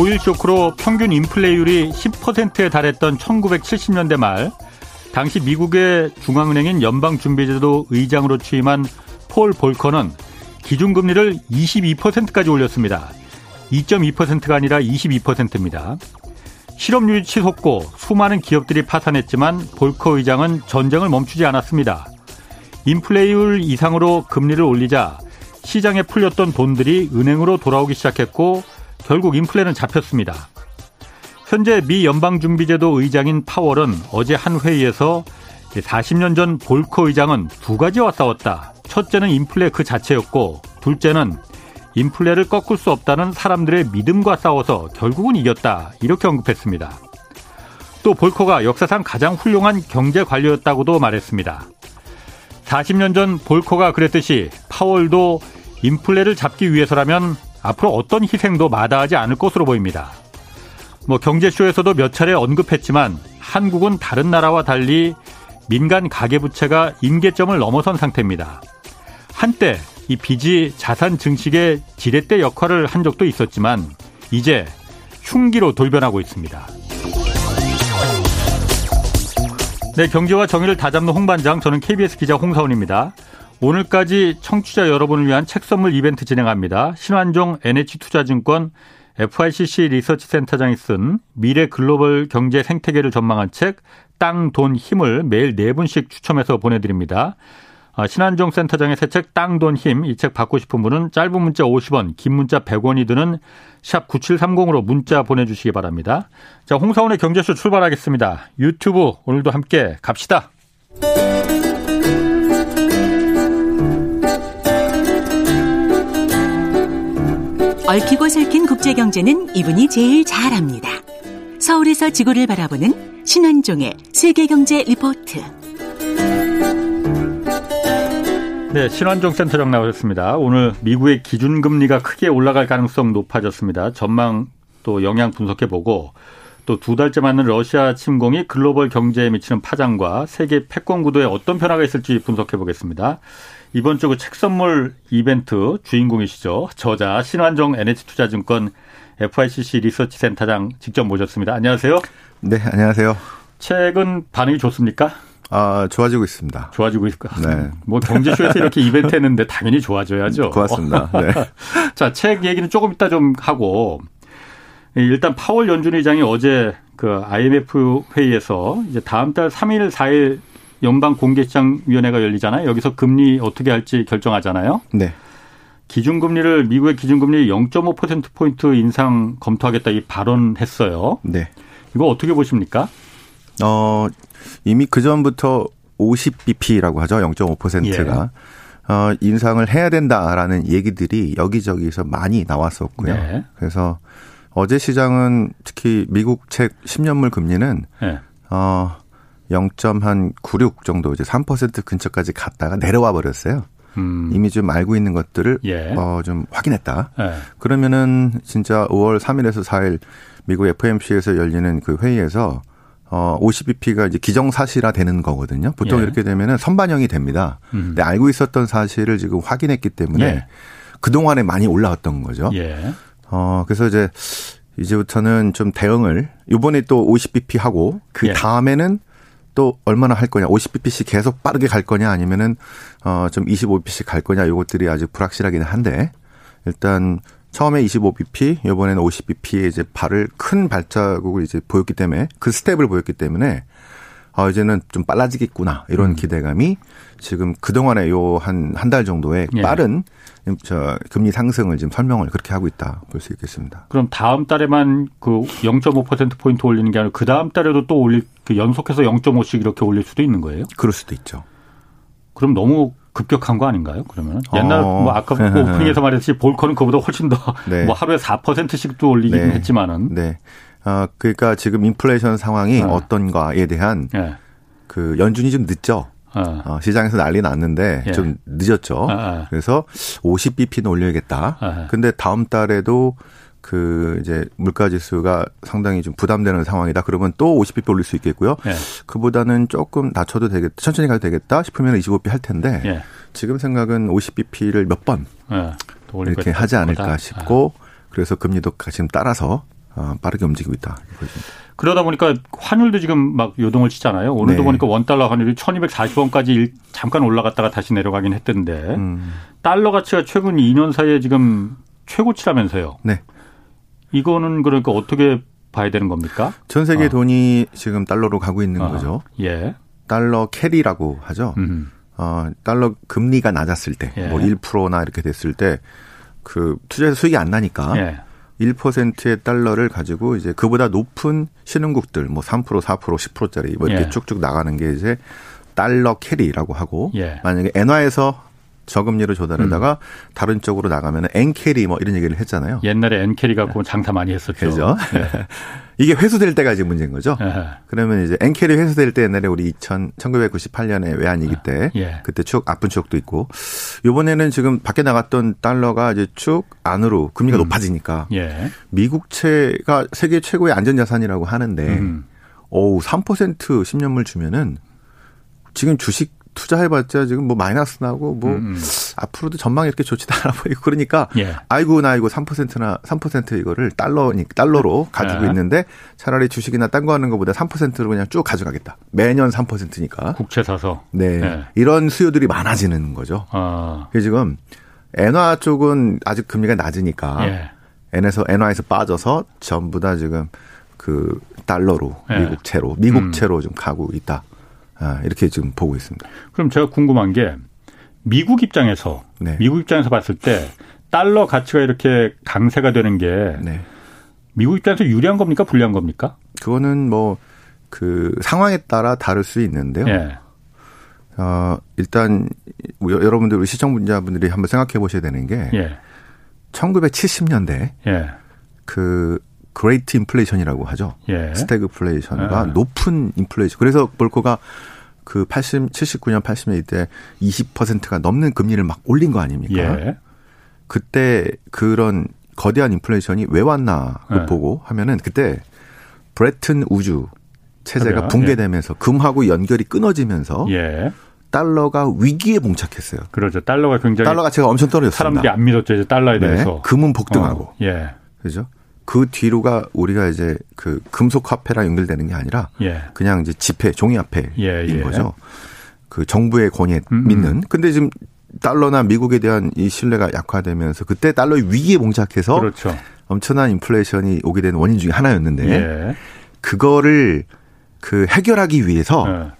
오일 쇼크로 평균 인플레이율이 10%에 달했던 1970년대 말 당시 미국의 중앙은행인 연방준비제도 의장으로 취임한 폴 볼커는 기준금리를 22%까지 올렸습니다. 2.2%가 아니라 22%입니다. 실업률이 치솟고 수많은 기업들이 파산했지만 볼커 의장은 전쟁을 멈추지 않았습니다. 인플레이율 이상으로 금리를 올리자 시장에 풀렸던 돈들이 은행으로 돌아오기 시작했고 결국 인플레는 잡혔습니다. 현재 미 연방준비제도 의장인 파월은 어제 한 회의에서 40년 전 볼커 의장은 두 가지와 싸웠다. 첫째는 인플레 그 자체였고 둘째는 인플레를 꺾을 수 없다는 사람들의 믿음과 싸워서 결국은 이겼다. 이렇게 언급했습니다. 또 볼커가 역사상 가장 훌륭한 경제 관료였다고도 말했습니다. 40년 전 볼커가 그랬듯이 파월도 인플레를 잡기 위해서라면 앞으로 어떤 희생도 마다하지 않을 것으로 보입니다. 뭐 경제쇼에서도 몇 차례 언급했지만 한국은 다른 나라와 달리 민간 가계부채가 임계점을 넘어선 상태입니다. 한때 이 빚이 자산 증식의 지렛대 역할을 한 적도 있었지만 이제 흉기로 돌변하고 있습니다. 네, 경제와 정의를 다잡는 홍반장, 저는 KBS 기자 홍사원입니다. 오늘까지 청취자 여러분을 위한 책 선물 이벤트 진행합니다. 신환종 NH투자증권 FICC 리서치 센터장이 쓴 미래 글로벌 경제 생태계를 전망한 책 땅, 돈, 힘을 매일 네 분씩 추첨해서 보내드립니다. 아, 신한종 센터장의 새 책 땅, 돈, 힘 이 책 받고 싶은 분은 짧은 문자 50원, 긴 문자 100원이 드는 샵 9730으로 문자 보내주시기 바랍니다. 자, 홍사원의 경제쇼 출발하겠습니다. 유튜브 오늘도 함께 갑시다. 얽히고 설킨 국제경제는 이분이 제일 잘합니다. 서울에서 지구를 바라보는 신환종의 세계경제 리포트. 네, 신환종 센터장 나오셨습니다. 오늘 미국의 기준금리가 크게 올라갈 가능성 높아졌습니다. 전망 또 영향 분석해보고 또 두 달째 맞는 러시아 침공이 글로벌 경제에 미치는 파장과 세계 패권 구도에 어떤 변화가 있을지 분석해보겠습니다. 이번 주그책 선물 이벤트 주인공이시죠. 저자 신환종 NH투자증권 FICC 리서치 센터장 직접 모셨습니다. 안녕하세요. 네, 안녕하세요. 책은 반응이 좋습니까? 아, 좋아지고 있습니다. 좋아지고 있을까? 네. 뭐 경제쇼에서 이렇게 이벤트 했는데 당연히 좋아져야죠. 고맙습니다. 네. 자, 책 얘기는 조금 이따 좀 하고 일단 파월 연준 의장이 어제 그 IMF 회의에서 이제 다음 달 3일, 4일 연방 공개시장위원회가 열리잖아요. 여기서 금리 어떻게 할지 결정하잖아요. 네. 기준금리를 미국의 기준금리 0.5% 포인트 인상 검토하겠다 이 발언했어요. 네. 이거 어떻게 보십니까? 어 이미 그 전부터 50bp라고 하죠. 0.5%가 예. 어 인상을 해야 된다라는 얘기들이 여기저기서 많이 나왔었고요. 네. 그래서 어제 시장은 특히 미국 책 10년물 금리는 네. 어 0.96 정도 이제 3% 근처까지 갔다가 내려와 버렸어요. 음. 이미 좀 알고 있는 것들을 예. 어 좀 확인했다. 예. 그러면은 진짜 5월 3일에서 4일 미국 FMC에서 열리는 그 회의에서 어 50bp가 이제 기정사실화 되는 거거든요. 보통 예. 이렇게 되면은 선반영이 됩니다. 음. 근데 알고 있었던 사실을 지금 확인했기 때문에 예. 그동안에 많이 올라왔던 거죠. 예. 어 그래서 이제 이제부터는 좀 대응을 이번에 또 50bp 하고 그 예. 다음에는 또 얼마나 할 거냐, 50bp씩 계속 빠르게 갈 거냐, 아니면은 어좀 25bp씩 갈 거냐, 요것들이 아주 불확실하기는 한데 일단 처음에 25bp, 이번에는 50bp의 이제 발을 큰 발자국을 이제 보였기 때문에 그 스텝을 보였기 때문에 어 이제는 좀 빨라지겠구나 이런 음. 기대감이 지금 그 동안에 요 한 한 달 정도의 예. 빠른 저 금리 상승을 지금 설명을 그렇게 하고 있다 볼 수 있겠습니다. 그럼 다음 달에만 그 0.5% 포인트 올리는 게 아니라 그 다음 달에도 또 올릴 그 연속해서 0.5씩 이렇게 올릴 수도 있는 거예요? 그럴 수도 있죠. 그럼 너무 급격한 거 아닌가요? 그러면 옛날 어. 뭐 아까 뭐 오프닝에서 말했듯이 볼커는 그보다 훨씬 더뭐 네. 뭐 하루에 4%씩도 올리긴 네. 했지만은. 네. 어 그러니까 지금 인플레이션 상황이 네. 어떤가에 대한 네. 그 연준이 좀 늦죠. 어. 어, 시장에서 난리 났는데 예. 좀 늦었죠. 어, 어. 그래서 50bp는 올려야겠다. 어. 근데 다음 달에도 그 이제 물가 지수가 상당히 좀 부담되는 상황이다. 그러면 또 50bp 올릴 수 있겠고요. 예. 그보다는 조금 낮춰도 되겠다. 천천히 가도 되겠다 싶으면 25bp 할 텐데 예. 지금 생각은 50bp를 몇번 예. 이렇게 하지 않을까 싶고 그래서 금리도 지금 따라서 어, 빠르게 움직이고 있다. 그러다 보니까 환율도 지금 막 요동을 치잖아요. 오늘도 네. 보니까 원 달러 환율이 1240원까지 잠깐 올라갔다가 다시 내려가긴 했던데 음. 달러 가치가 최근 2년 사이에 지금 최고치라면서요. 네. 이거는 그러니까 어떻게 봐야 되는 겁니까? 전 세계 어. 돈이 지금 달러로 가고 있는 어. 거죠. 예. 달러 캐리라고 하죠. 음. 어, 달러 금리가 낮았을 때, 예. 뭐 1%나 이렇게 됐을 때, 그 투자에서 수익이 안 나니까 예. 1%의 달러를 가지고 이제 그보다 높은 신흥국들 뭐 3%, 4%, 10%짜리 뭐 이렇게 예. 쭉쭉 나가는 게 이제 달러 carry라고 하고 예. 만약에 엔화에서 저금리를 조달하다가 음. 다른 쪽으로 나가면 엔carry 뭐 이런 얘기를 했잖아요. 옛날에 엔carry 갖고 장사 많이 했었죠. 그죠. 네. 이게 회수될 때가 지금 문제인 거죠. 네. 그러면 이제 엔carry 회수될 때 옛날에 우리 2000, 1998년에 외환위기 때 예. 그때 쭉 아픈 추억도 있고 이번에는 지금 밖에 나갔던 달러가 이제 쭉 안으로 금리가 음. 높아지니까 예. 미국채가 세계 최고의 안전자산이라고 하는데 음. 오우 3% 10년물 주면은 지금 주식 투자해봤자 지금 뭐 마이너스 나고 뭐 음. 음. 앞으로도 전망이 이렇게 좋지도 않아 보이고 그러니까 예. 아이고 나 이거 3%나 3% 이거를 달러니 달러로 가지고 예. 있는데 차라리 주식이나 딴 거 하는 것보다 3%로 그냥 쭉 가져가겠다. 매년 3%니까. 국채 사서. 네. 예. 이런 수요들이 많아지는 거죠. 아. 그래서 지금 엔화 쪽은 아직 금리가 낮으니까 예. 엔에서 엔화에서 빠져서 전부 다 지금 그 달러로 예. 미국채로 미국채로 음. 좀 가고 있다. 아, 이렇게 지금 보고 있습니다. 그럼 제가 궁금한 게 미국 입장에서 네. 미국 입장에서 봤을 때 달러 가치가 이렇게 강세가 되는 게 네. 미국 입장에서 유리한 겁니까 불리한 겁니까? 그거는 뭐 그 상황에 따라 다를 수 있는데요. 예. 어, 일단 여러분들 우리 시청자분들이 한번 생각해 보셔야 되는 게 예. 1970년대 예. 그 Great 인플레이션이라고 하죠. 예. 스태그플레이션과 예. 높은 인플레이션. 그래서 볼커가 그 80, 79년, 80년 이때 20%가 넘는 금리를 막 올린 거 아닙니까? 예. 그때 그런 거대한 인플레이션이 왜 왔나 예. 보고 하면은 그때 브레튼 우즈 체제가 붕괴되면서 예. 금하고 연결이 끊어지면서 예. 달러가 위기에 봉착했어요. 그렇죠. 달러가 굉장히 달러 가치가 엄청 떨어졌습니다. 사람들이 안 믿었죠. 이제 달러에 네. 대해서. 금은 폭등하고. 어. 예. 그죠? 그 뒤로가 우리가 이제 그 금속 화폐랑 연결되는 게 아니라 예. 그냥 이제 지폐, 종이 화폐인 예, 예. 거죠. 그 정부의 권위에 음, 음. 믿는. 근데 지금 달러나 미국에 대한 이 신뢰가 약화되면서 그때 달러의 위기에 봉착해서 그렇죠. 엄청난 인플레이션이 오게 된 원인 중에 하나였는데 예. 그거를 그 해결하기 위해서 예.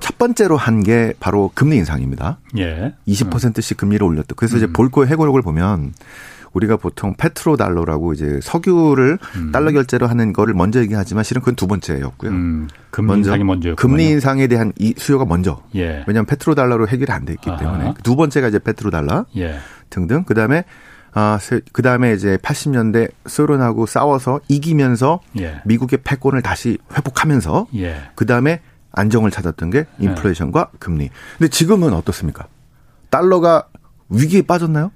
첫 번째로 한 게 바로 금리 인상입니다. 예. 20%씩 금리를 올렸다. 그래서 음. 이제 볼코의 해고록을 보면 우리가 보통 페트로 달러라고 이제 석유를 음. 달러 결제로 하는 거를 먼저 얘기하지만 실은 그건 두 번째였고요. 음. 금리 인상이 먼저 금리 인상에 대한 이 수요가 먼저. 예. 왜냐하면 페트로 달러로 해결이 안 돼 있기 때문에 두 번째가 이제 페트로 달러 예. 등등. 그 다음에 아, 그 다음에 이제 80년대 소련하고 싸워서 이기면서 예. 미국의 패권을 다시 회복하면서 예. 그 다음에 안정을 찾았던 게 인플레이션과 금리. 근데 지금은 어떻습니까? 달러가 위기에 빠졌나요?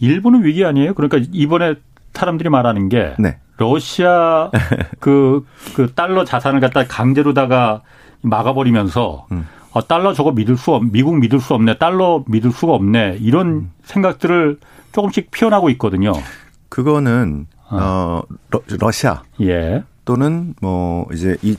일본은 위기 아니에요? 그러니까 이번에 사람들이 말하는 게 네. 러시아 그, 그 달러 자산을 갖다 강제로다가 막아버리면서 음. 어, 달러 저거 믿을 수 없, 미국 믿을 수 없네, 달러 믿을 수가 없네 이런 음. 생각들을 조금씩 피어나고 있거든요. 그거는 어, 어 러, 러시아 예. 또는 뭐 이제 이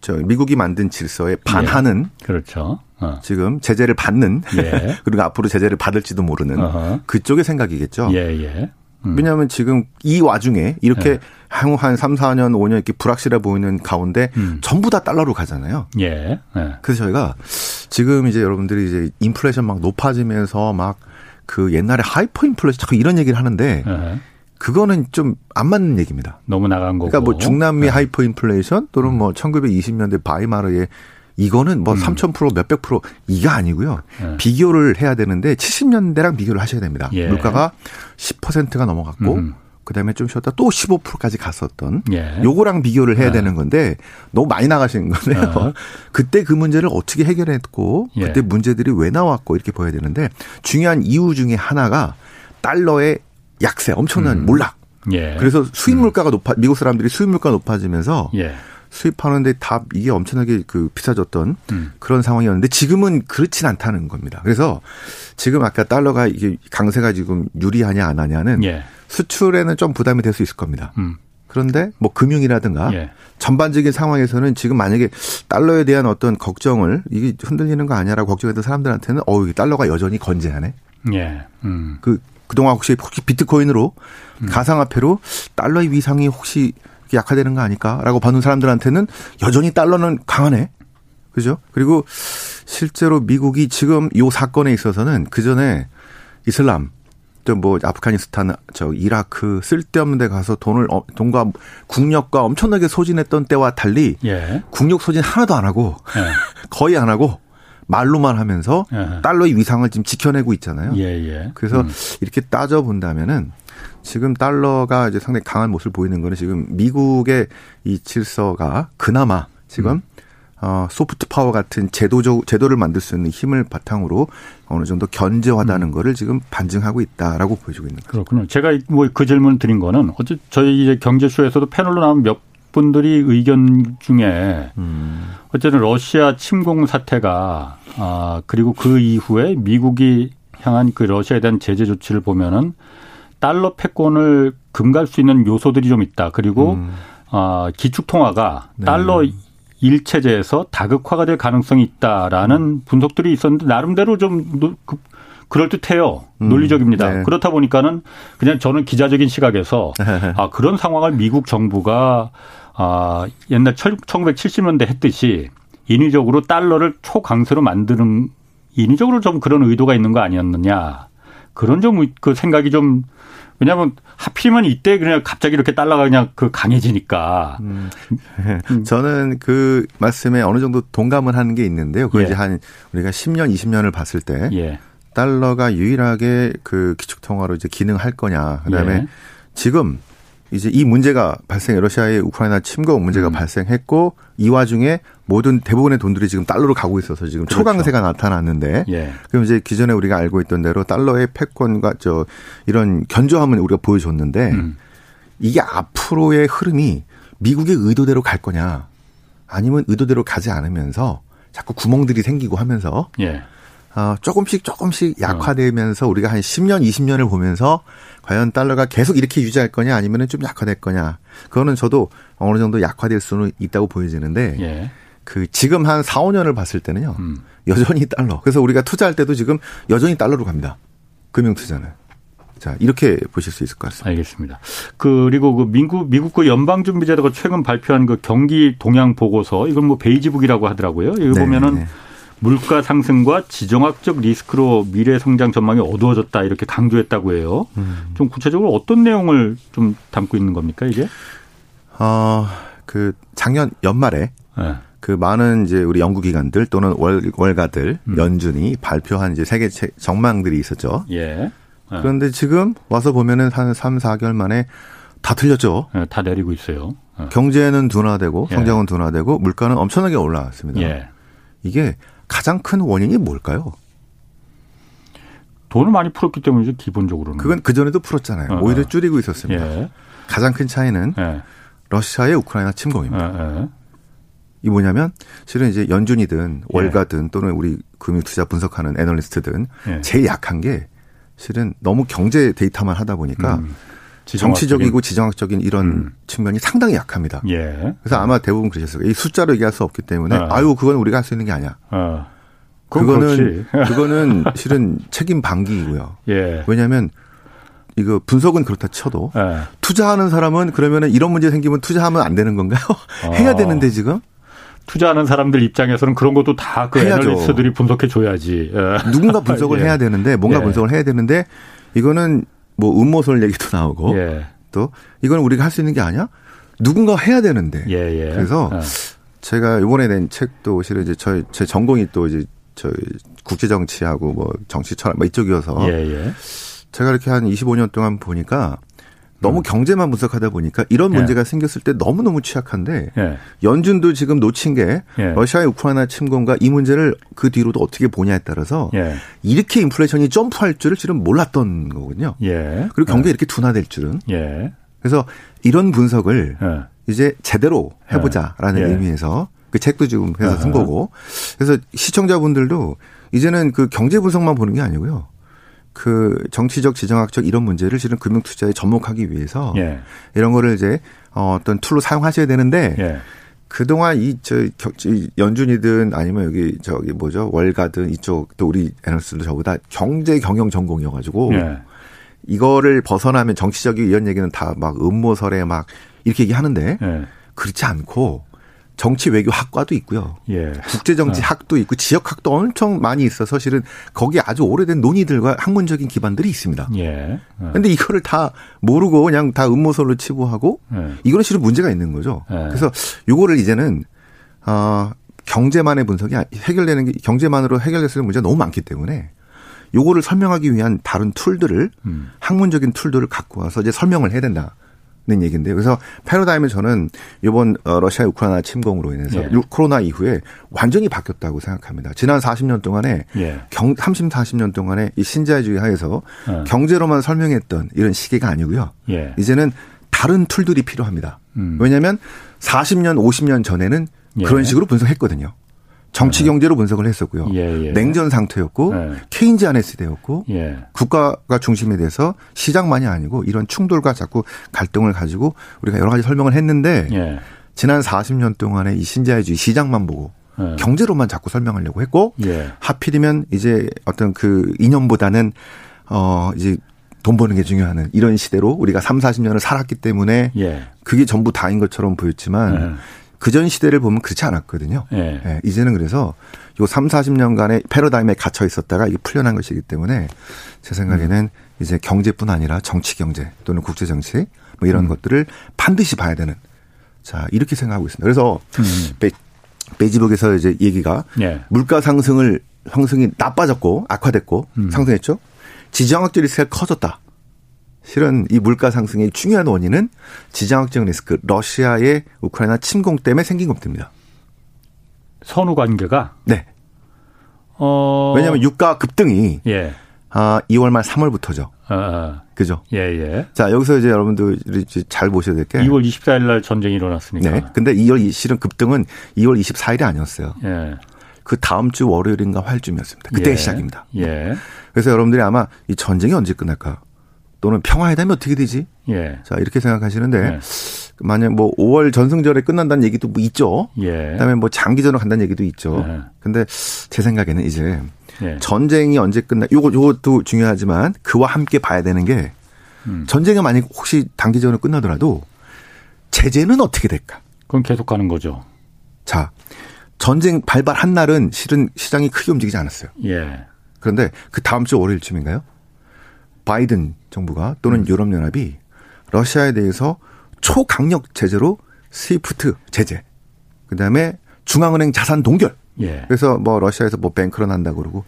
저 미국이 만든 질서에 반하는 예. 그렇죠. 어. 지금 제재를 받는 예. 그리고 앞으로 제재를 받을지도 모르는 어허. 그쪽의 생각이겠죠. 예, 예. 음. 왜냐하면 지금 이 와중에 이렇게 예. 향후 한 3, 4년, 5년 이렇게 불확실해 보이는 가운데 음. 전부 다 달러로 가잖아요. 예. 예. 그래서 저희가 지금 이제 여러분들이 이제 인플레이션 막 높아지면서 막 그 옛날에 하이퍼 인플레이션 자꾸 이런 얘기를 하는데 예. 그거는 좀 안 맞는 얘기입니다. 너무 나간 거고. 그러니까 뭐 중남미 네. 하이퍼 인플레이션 또는 뭐 1920년대 바이마르의 이거는 뭐 음. 3,000% 몇백 프로 이게 아니고요. 예. 비교를 해야 되는데 70년대랑 비교를 하셔야 됩니다. 예. 물가가 10%가 넘어갔고 음. 그다음에 좀 쉬었다 또 15%까지 갔었던 예. 요거랑 비교를 해야 예. 되는 건데 너무 많이 나가시는 거네요. 어. 그때 그 문제를 어떻게 해결했고 예. 그때 문제들이 왜 나왔고 이렇게 보여야 되는데 중요한 이유 중에 하나가 달러의 약세 엄청난 음. 몰락. 예. 그래서 수입 음. 물가가 높아 미국 사람들이 수입 물가 높아지면서 예. 수입하는데 다 이게 엄청나게 그 비싸졌던 음. 그런 상황이었는데 지금은 그렇진 않다는 겁니다. 그래서 지금 아까 달러가 이게 강세가 지금 유리하냐 안 하냐는 예. 수출에는 좀 부담이 될 수 있을 겁니다. 음. 그런데 뭐 금융이라든가 예. 전반적인 상황에서는 지금 만약에 달러에 대한 어떤 걱정을 이게 흔들리는 거 아니야라고 걱정했던 사람들한테는 어우 달러가 여전히 건재하네. 예. 음. 그 그동안 혹시 혹시 비트코인으로 음. 가상화폐로 달러의 위상이 혹시 약화되는 거 아닐까라고 봐는 사람들한테는 여전히 달러는 강하네. 그죠? 그리고 실제로 미국이 지금 요 사건에 있어서는 그 전에 이슬람 뭐 아프가니스탄, 저 이라크 쓸데없는 데 가서 돈을 어, 돈과 국력과 엄청나게 소진했던 때와 달리 예. 국력 소진 하나도 안 하고 예. 거의 안 하고 말로만 하면서 예. 달러의 위상을 지금 지켜내고 있잖아요. 예, 예. 그래서 음. 이렇게 따져 본다면은 지금 달러가 이제 상당히 강한 모습을 보이는 거는 지금 미국의 이 질서가 그나마 지금 음. 어, 소프트 파워 같은 제도적 제도를 만들 수 있는 힘을 바탕으로 어느 정도 견제하다는 음. 거를 지금 반증하고 있다라고 보여주고 있는 거죠. 그렇군요. 제가 뭐 그 질문 드린 거는 어제 저희 이제 경제쇼에서도 패널로 나온 몇 분들이 의견 중에 음. 어쨌든 러시아 침공 사태가 아 그리고 그 이후에 미국이 향한 그 러시아에 대한 제재 조치를 보면은 달러 패권을 금갈 수 있는 요소들이 좀 있다. 그리고 음. 아 기축 통화가 네. 달러 일체제에서 다극화가 될 가능성이 있다라는 분석들이 있었는데 나름대로 좀 그, 그럴듯해요. 음, 논리적입니다. 네. 그렇다 보니까는 그냥 저는 기자적인 시각에서 아 그런 상황을 미국 정부가 아 옛날 1970년대 했듯이 인위적으로 달러를 초강세로 만드는 인위적으로 좀 그런 의도가 있는 거 아니었느냐. 그런 좀 그 생각이 좀 왜냐하면 하필이면 이때 그냥 갑자기 이렇게 달러가 그냥 그 강해지니까. 음. 음. 저는 그 말씀에 어느 정도 동감을 하는 게 있는데요. 그 예. 이제 한 우리가 10년, 20년을 봤을 때 예. 달러가 유일하게 그 기축통화로 이제 기능할 거냐. 그다음에 예. 지금 이제 이 문제가 발생해 러시아의 우크라이나 침공 문제가 음. 발생했고 이 와중에 모든 대부분의 돈들이 지금 달러로 가고 있어서 지금 그렇죠. 초강세가 나타났는데 예. 그럼 이제 기존에 우리가 알고 있던 대로 달러의 패권과 저 이런 견조함을 우리가 보여줬는데 음. 이게 앞으로의 흐름이 미국의 의도대로 갈 거냐 아니면 의도대로 가지 않으면서 자꾸 구멍들이 생기고 하면서 예. 어, 조금씩 조금씩 약화되면서 우리가 한 10년, 20년을 보면서 과연 달러가 계속 이렇게 유지할 거냐 아니면 좀 약화될 거냐. 그거는 저도 어느 정도 약화될 수는 있다고 보여지는데 예. 그 지금 한 4, 5년을 봤을 때는요. 음. 여전히 달러. 그래서 우리가 투자할 때도 지금 여전히 달러로 갑니다. 금융 투자는. 자, 이렇게 보실 수 있을 것 같습니다. 알겠습니다. 그리고 그 미국, 미국 그 연방준비제도가 최근 발표한 그 경기 동향 보고서, 이건 뭐 베이지북이라고 하더라고요. 여기 네, 보면은 네. 물가 상승과 지정학적 리스크로 미래 성장 전망이 어두워졌다 이렇게 강조했다고 해요. 음. 좀 구체적으로 어떤 내용을 좀 담고 있는 겁니까 이게? 어, 그 작년 연말에 네. 그 많은 이제 우리 연구기관들 또는 월, 월가들 음. 연준이 발표한 이제 세계 전망들이 있었죠. 예. 네. 그런데 지금 와서 보면은 한 3, 4개월 만에 다 틀렸죠. 네, 다 내리고 있어요. 경제는 둔화되고 예. 성장은 둔화되고 물가는 엄청나게 올라왔습니다. 예. 이게 가장 큰 원인이 뭘까요? 돈을 많이 풀었기 때문이죠, 기본적으로는. 그건 그 전에도 풀었잖아요. 어, 오히려 어. 줄이고 있었습니다. 예. 가장 큰 차이는 예. 러시아의 우크라이나 침공입니다. 예. 예. 이 뭐냐면 실은 이제 연준이든 예. 월가든 또는 우리 금융 투자 분석하는 애널리스트든 예. 제일 약한 게 실은 너무 경제 데이터만 하다 보니까 음. 정치적이고 지정학적인 이런 음. 측면이 상당히 약합니다. 예. 그래서 아마 대부분 그러셨어요. 이 숫자로 얘기할 수 없기 때문에 어. 아유 그건 우리가 할 수 있는 게 아니야. 어. 그거는 그거는 실은 책임 방기이고요. 예. 왜냐하면 이거 분석은 그렇다 쳐도 예. 투자하는 사람은 그러면은 이런 문제 생기면 투자하면 안 되는 건가요? 어. 해야 되는데 지금 투자하는 사람들 입장에서는 그런 것도 다 그 애널리스트들이 분석해 줘야지. 예. 누군가 분석을 예. 해야 되는데 뭔가 예. 분석을 해야 되는데 이거는 뭐 음모설 얘기도 나오고 예. 또 이건 우리가 할 수 있는 게 아니야? 누군가 해야 되는데. 예, 예. 그래서 어. 제가 이번에 낸 책도 실은 이제 저희 제 전공이 또 이제 저희 국제 정치하고 뭐 정치 철학 뭐 이쪽이어서 예, 예. 제가 이렇게 한 25년 동안 보니까 너무 음. 경제만 분석하다 보니까 이런 예. 문제가 예. 생겼을 때 너무너무 취약한데 예. 연준도 지금 놓친 게 예. 러시아의 우크라이나 침공과 이 문제를 그 뒤로도 어떻게 보냐에 따라서 예. 이렇게 인플레이션이 점프할 줄을 지금 몰랐던 거거든요. 예. 그리고 경기가 이렇게 둔화될 줄은. 그래서 이런 분석을 이제 제대로 해보자라는 의미에서 그 책도 지금 해서 쓴 거고. 그래서 시청자분들도 이제는 그 경제 분석만 보는 게 아니고요. 그 정치적 지정학적 이런 문제를 실은 금융 투자에 접목하기 위해서 예. 이런 거를 이제 어, 어떤 툴로 사용하셔야 되는데 예. 그동안 이저 연준이든 아니면 여기 저기 뭐죠 월가든 이쪽 또 우리 애널스도 저보다 경제 경영 전공이어가지고 예. 이거를 벗어나면 정치적인 이런 얘기는 다 막 음모설에 막 이렇게 얘기하는데 예. 그렇지 않고 정치 외교 학과도 있고요. 예. 국제 정치 어. 학도 있고 지역 학도 엄청 많이 있어서 실은 거기 아주 오래된 논의들과 학문적인 기반들이 있습니다. 예. 어. 근데 이거를 다 모르고 그냥 다 음모설로 치부하고 예. 이거는 실은 문제가 있는 거죠. 예. 그래서 요거를 이제는 어 경제만의 분석이 해결되는 게 경제만으로 해결됐을 문제가 너무 많기 때문에 요거를 설명하기 위한 다른 툴들을 음. 학문적인 툴들을 갖고 와서 이제 설명을 해야 된다. 는 얘기인데요. 그래서 패러다임을 저는 이번 어, 러시아 우크라이나 침공으로 인해서 예. 코로나 이후에 완전히 바뀌었다고 생각합니다. 지난 40년 동안에 예. 경 30, 40년 동안에 이 신자유주의 하에서 어. 경제로만 설명했던 이런 시기가 아니고요. 예. 이제는 다른 툴들이 필요합니다. 음. 왜냐하면 40년, 50년 전에는 예. 그런 식으로 분석했거든요. 정치 경제로 분석을 했었고요. 예, 예. 냉전 상태였고 예. 케인지안의 시대였고 예. 국가가 중심이 돼서 시장만이 아니고 이런 충돌과 자꾸 갈등을 가지고 우리가 여러 가지 설명을 했는데 예. 지난 40년 동안의 이 신자유주의 시장만 보고 예. 경제로만 자꾸 설명하려고 했고 하필이면 이제 어떤 그 이념보다는 어 이제 돈 버는 게 중요한 이런 시대로 우리가 3, 40년을 살았기 때문에 그게 전부 다인 것처럼 보였지만 그전 시대를 보면 그렇지 않았거든요. 예. 예, 이제는 그래서 요 3, 40년간의 패러다임에 갇혀 있었다가 이게 풀려난 것이기 때문에 제 생각에는 음. 이제 경제뿐 아니라 정치 경제 또는 국제 정치 뭐 이런 음. 것들을 반드시 봐야 되는 자, 이렇게 생각하고 있습니다. 그래서 음. 베, 베이지북에서 이제 얘기가 예. 물가 상승을 상승이 나빠졌고 악화됐고 음. 상승했죠. 지정학적 리스크가 커졌다. 실은 이 물가 상승의 중요한 원인은 지정학적 리스크, 러시아의 우크라이나 침공 때문에 생긴 겁니다. 선후 관계가? 네. 어. 왜냐하면 유가 급등이 예. 아, 2월 말 3월부터죠. 아, 아. 그죠? 예, 예. 자, 여기서 이제 여러분들이 잘 보셔야 될 게. 2월 24일 날 전쟁이 일어났으니까. 네. 근데 2월, 실은 급등은 2월 24일이 아니었어요. 예. 그 다음 주 월요일인가 화요일쯤이었습니다. 그때 예. 시작입니다. 예. 그래서 여러분들이 아마 이 전쟁이 언제 끝날까? 또는 평화에 되면 어떻게 되지? 예. 자, 이렇게 생각하시는데 예. 만약 뭐 5월 전승절에 끝난다는 얘기도 뭐 있죠. 예. 그다음에 뭐 장기전으로 간다는 얘기도 있죠. 예. 근데 제 생각에는 이제 예. 전쟁이 언제 끝나 요거 요것도 중요하지만 그와 함께 봐야 되는 게 음. 전쟁이 만약 혹시 단기전으로 끝나더라도 제재는 어떻게 될까? 그건 계속 가는 거죠. 자, 전쟁 발발한 날은 실은 시장이 크게 움직이지 않았어요. 예. 그런데 그 다음 주 월요일쯤인가요? 바이든 정부가 또는 음. 유럽연합이 러시아에 대해서 초강력 제재로 스위프트 제재, 그 다음에 중앙은행 자산 동결. 예. 그래서 뭐 러시아에서 뭐 뱅크런 한다 그러고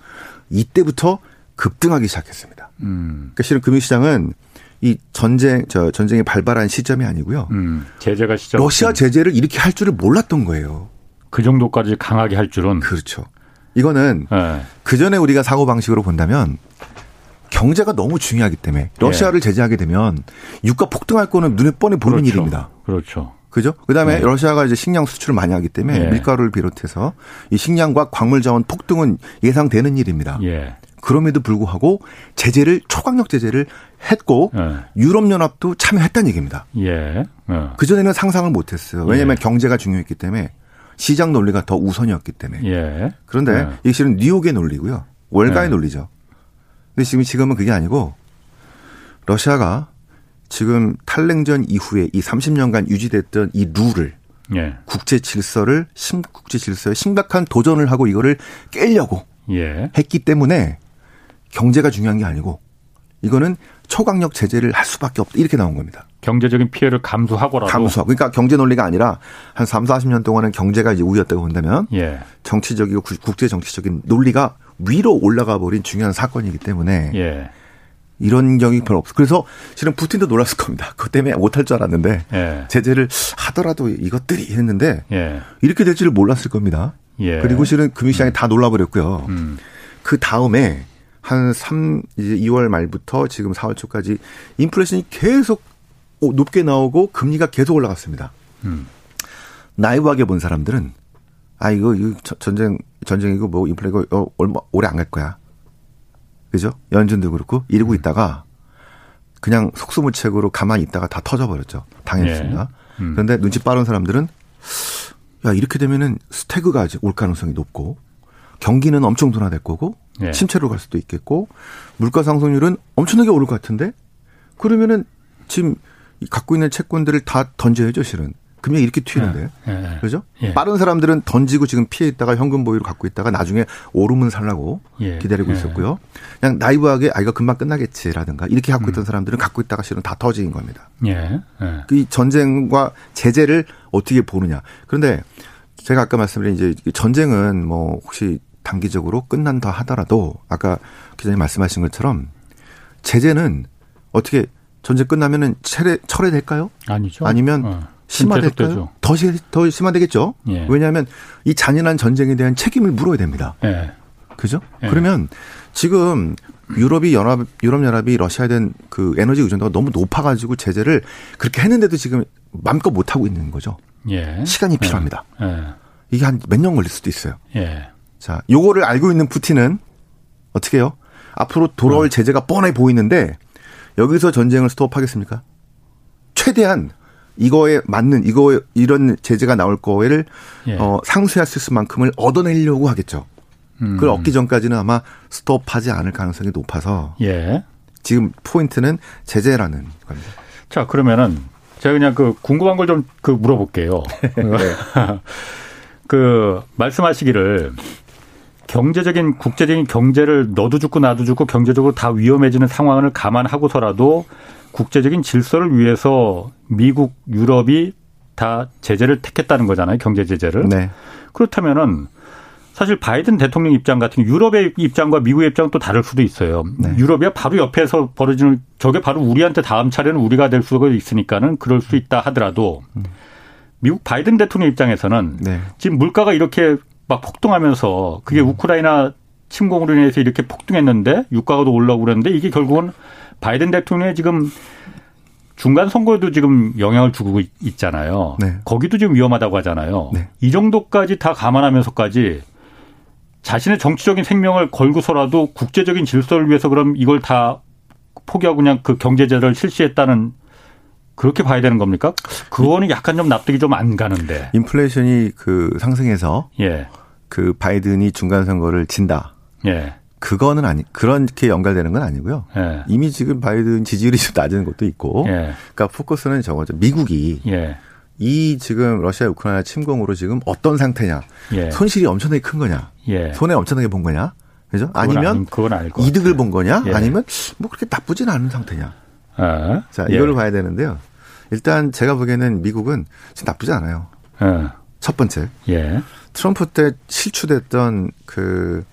이때부터 급등하기 시작했습니다. 음. 그러니까 실은 금융시장은 이 전쟁 저 전쟁이 발발한 시점이 아니고요. 음. 제재가 시작. 러시아 제재를 이렇게 할 줄을 몰랐던 거예요. 그 정도까지 강하게 할 줄은 그렇죠. 이거는 네. 그 전에 우리가 사고 방식으로 본다면 경제가 너무 중요하기 때문에 러시아를 예. 제재하게 되면 유가 폭등할 거는 눈에 뻔히 보이는 그렇죠. 일입니다. 그렇죠. 그죠? 그다음에 네. 러시아가 이제 식량 수출을 많이 하기 때문에 예. 밀가루를 비롯해서 이 식량과 광물 자원 폭등은 예상되는 일입니다. 예. 그럼에도 불구하고 제재를 초강력 제재를 했고 예. 유럽 연합도 참여했다는 얘기입니다. 그 전에는 상상을 못 했어요. 왜냐하면 예. 경제가 중요했기 때문에 시장 논리가 더 우선이었기 때문에. 예. 그런데 예. 이게 실은 뉴욕의 논리고요. 월가의 논리죠. 근데 지금 지금은 그게 아니고 러시아가 지금 탈냉전 이후에 이 30년간 유지됐던 이 룰을 예. 국제 질서를 심, 국제 질서에 심각한 도전을 하고 이거를 깨려고 예. 했기 때문에 경제가 중요한 게 아니고 이거는 초강력 제재를 할 수밖에 없다 이렇게 나온 겁니다. 경제적인 피해를 감수하고라도 감수하고 그러니까 경제 논리가 아니라 한 3, 40년 동안은 경제가 이제 우위였다고 본다면 예. 정치적이고 국제 정치적인 논리가 위로 올라가 버린 중요한 사건이기 때문에 예. 이런 경이 별로 없어. 그래서 실은 푸틴도 놀랐을 겁니다. 그것 때문에 못할 줄 알았는데 예. 제재를 하더라도 이것들이 했는데 예. 이렇게 될 줄을 몰랐을 겁니다. 예. 그리고 실은 금융시장이 음. 다 놀라버렸고요. 음. 그 다음에 한 3, 이제 2월 말부터 지금 4월 초까지 인플레이션이 계속 높게 나오고 금리가 계속 올라갔습니다. 음. 나이브하게 본 사람들은 아 이거 이거 전쟁 전쟁이고 뭐 인플레 이거 어, 얼마 오래 안 갈 거야. 그죠? 연준도 그렇고 이러고 있다가 그냥 속수무책으로 가만히 있다가 다 터져버렸죠. 당했습니다. 예. 음. 그런데 눈치 빠른 사람들은 야 이렇게 되면은 스태그가 올 가능성이 높고 경기는 엄청 둔화될 거고 예. 침체로 갈 수도 있겠고 물가 상승률은 엄청나게 오를 것 같은데 그러면은 지금 갖고 있는 채권들을 다 던져야죠 실은 금액이 이렇게 튀는데 예. 예. 그죠? 예. 빠른 사람들은 던지고 지금 피해 있다가 현금 보유를 갖고 있다가 나중에 오르면 살라고 예. 기다리고 예. 있었고요. 그냥 나이브하게 아 이거 금방 끝나겠지라든가 이렇게 갖고 있던 음. 사람들은 갖고 있다가 실은 다 터진 겁니다. 예. 그 전쟁과 제재를 어떻게 보느냐. 그런데 제가 아까 말씀드린 이제 전쟁은 뭐 혹시 단기적으로 끝난다 하더라도 아까 기자님 말씀하신 것처럼 제재는 어떻게 전쟁 끝나면은 철회, 철회될까요? 아니죠. 아니면 어. 심화될까요? 더, 더 심화되겠죠. 예. 왜냐하면 이 잔인한 전쟁에 대한 책임을 물어야 됩니다. 예. 그죠? 예. 그러면 지금 유럽이 연합 유럽 연합이 러시아에 대한 그 에너지 의존도가 너무 높아가지고 제재를 그렇게 했는데도 지금 맘껏 못 하고 있는 거죠. 예. 시간이 필요합니다. 예. 예. 이게 한 몇 년 걸릴 수도 있어요. 예. 자, 요거를 알고 있는 푸틴은 어떻게 해요? 앞으로 돌아올 음. 제재가 뻔해 보이는데 여기서 전쟁을 스톱하겠습니까? 최대한 이거에 맞는 이거 이런 제재가 나올 거를 예. 어, 상쇄할 수 있을 만큼을 얻어내려고 하겠죠. 음. 그걸 얻기 전까지는 아마 스톱하지 않을 가능성이 높아서 예. 지금 포인트는 제재라는 겁니다. 자 그러면은 제가 그냥 그 궁금한 걸 좀 그 물어볼게요. 네. 그 말씀하시기를 경제적인 국제적인 경제를 너도 죽고 나도 죽고 경제적으로 다 위험해지는 상황을 감안하고서라도 국제적인 질서를 위해서 미국, 유럽이 다 제재를 택했다는 거잖아요. 경제 제재를. 네. 그렇다면은 사실 바이든 대통령 입장 같은 유럽의 입장과 미국의 입장은 또 다를 수도 있어요. 네. 유럽이 바로 옆에서 벌어지는 저게 바로 우리한테 다음 차례는 우리가 될 수가 있으니까는 그럴 수 있다 하더라도 미국 바이든 대통령 입장에서는 네. 지금 물가가 이렇게 막 폭등하면서 그게 음. 우크라이나 침공으로 인해서 이렇게 폭등했는데 유가가 도 올라오고 그랬는데 이게 결국은 바이든 대통령의 지금 중간 선거에도 지금 영향을 주고 있잖아요. 네. 거기도 지금 위험하다고 하잖아요. 네. 이 정도까지 다 감안하면서까지 자신의 정치적인 생명을 걸고서라도 국제적인 질서를 위해서 그럼 이걸 다 포기하고 그냥 그 경제제를 실시했다는 그렇게 봐야 되는 겁니까? 그거는 약간 좀 납득이 좀 안 가는데. 인플레이션이 그 상승해서 예. 그 바이든이 중간 선거를 진다. 예. 그거는 아니 그렇게 연결되는 건 아니고요. 예. 이미 지금 바이든 지지율이 좀 낮은 것도 있고. 예. 그러니까 포커스는 저거죠. 미국이 예. 이 지금 러시아 우크라이나 침공으로 지금 어떤 상태냐. 예. 손실이 엄청나게 큰 거냐. 예. 손해 엄청나게 본 거냐. 그죠? 아니면 그건 이득을 본 거냐? 예. 아니면 뭐 그렇게 나쁘진 않은 상태냐. 아, 자, 이걸로 봐야 되는데요. 일단 제가 보기에는 미국은 나쁘지 않아요. 첫 번째. 트럼프 때 실추됐던 그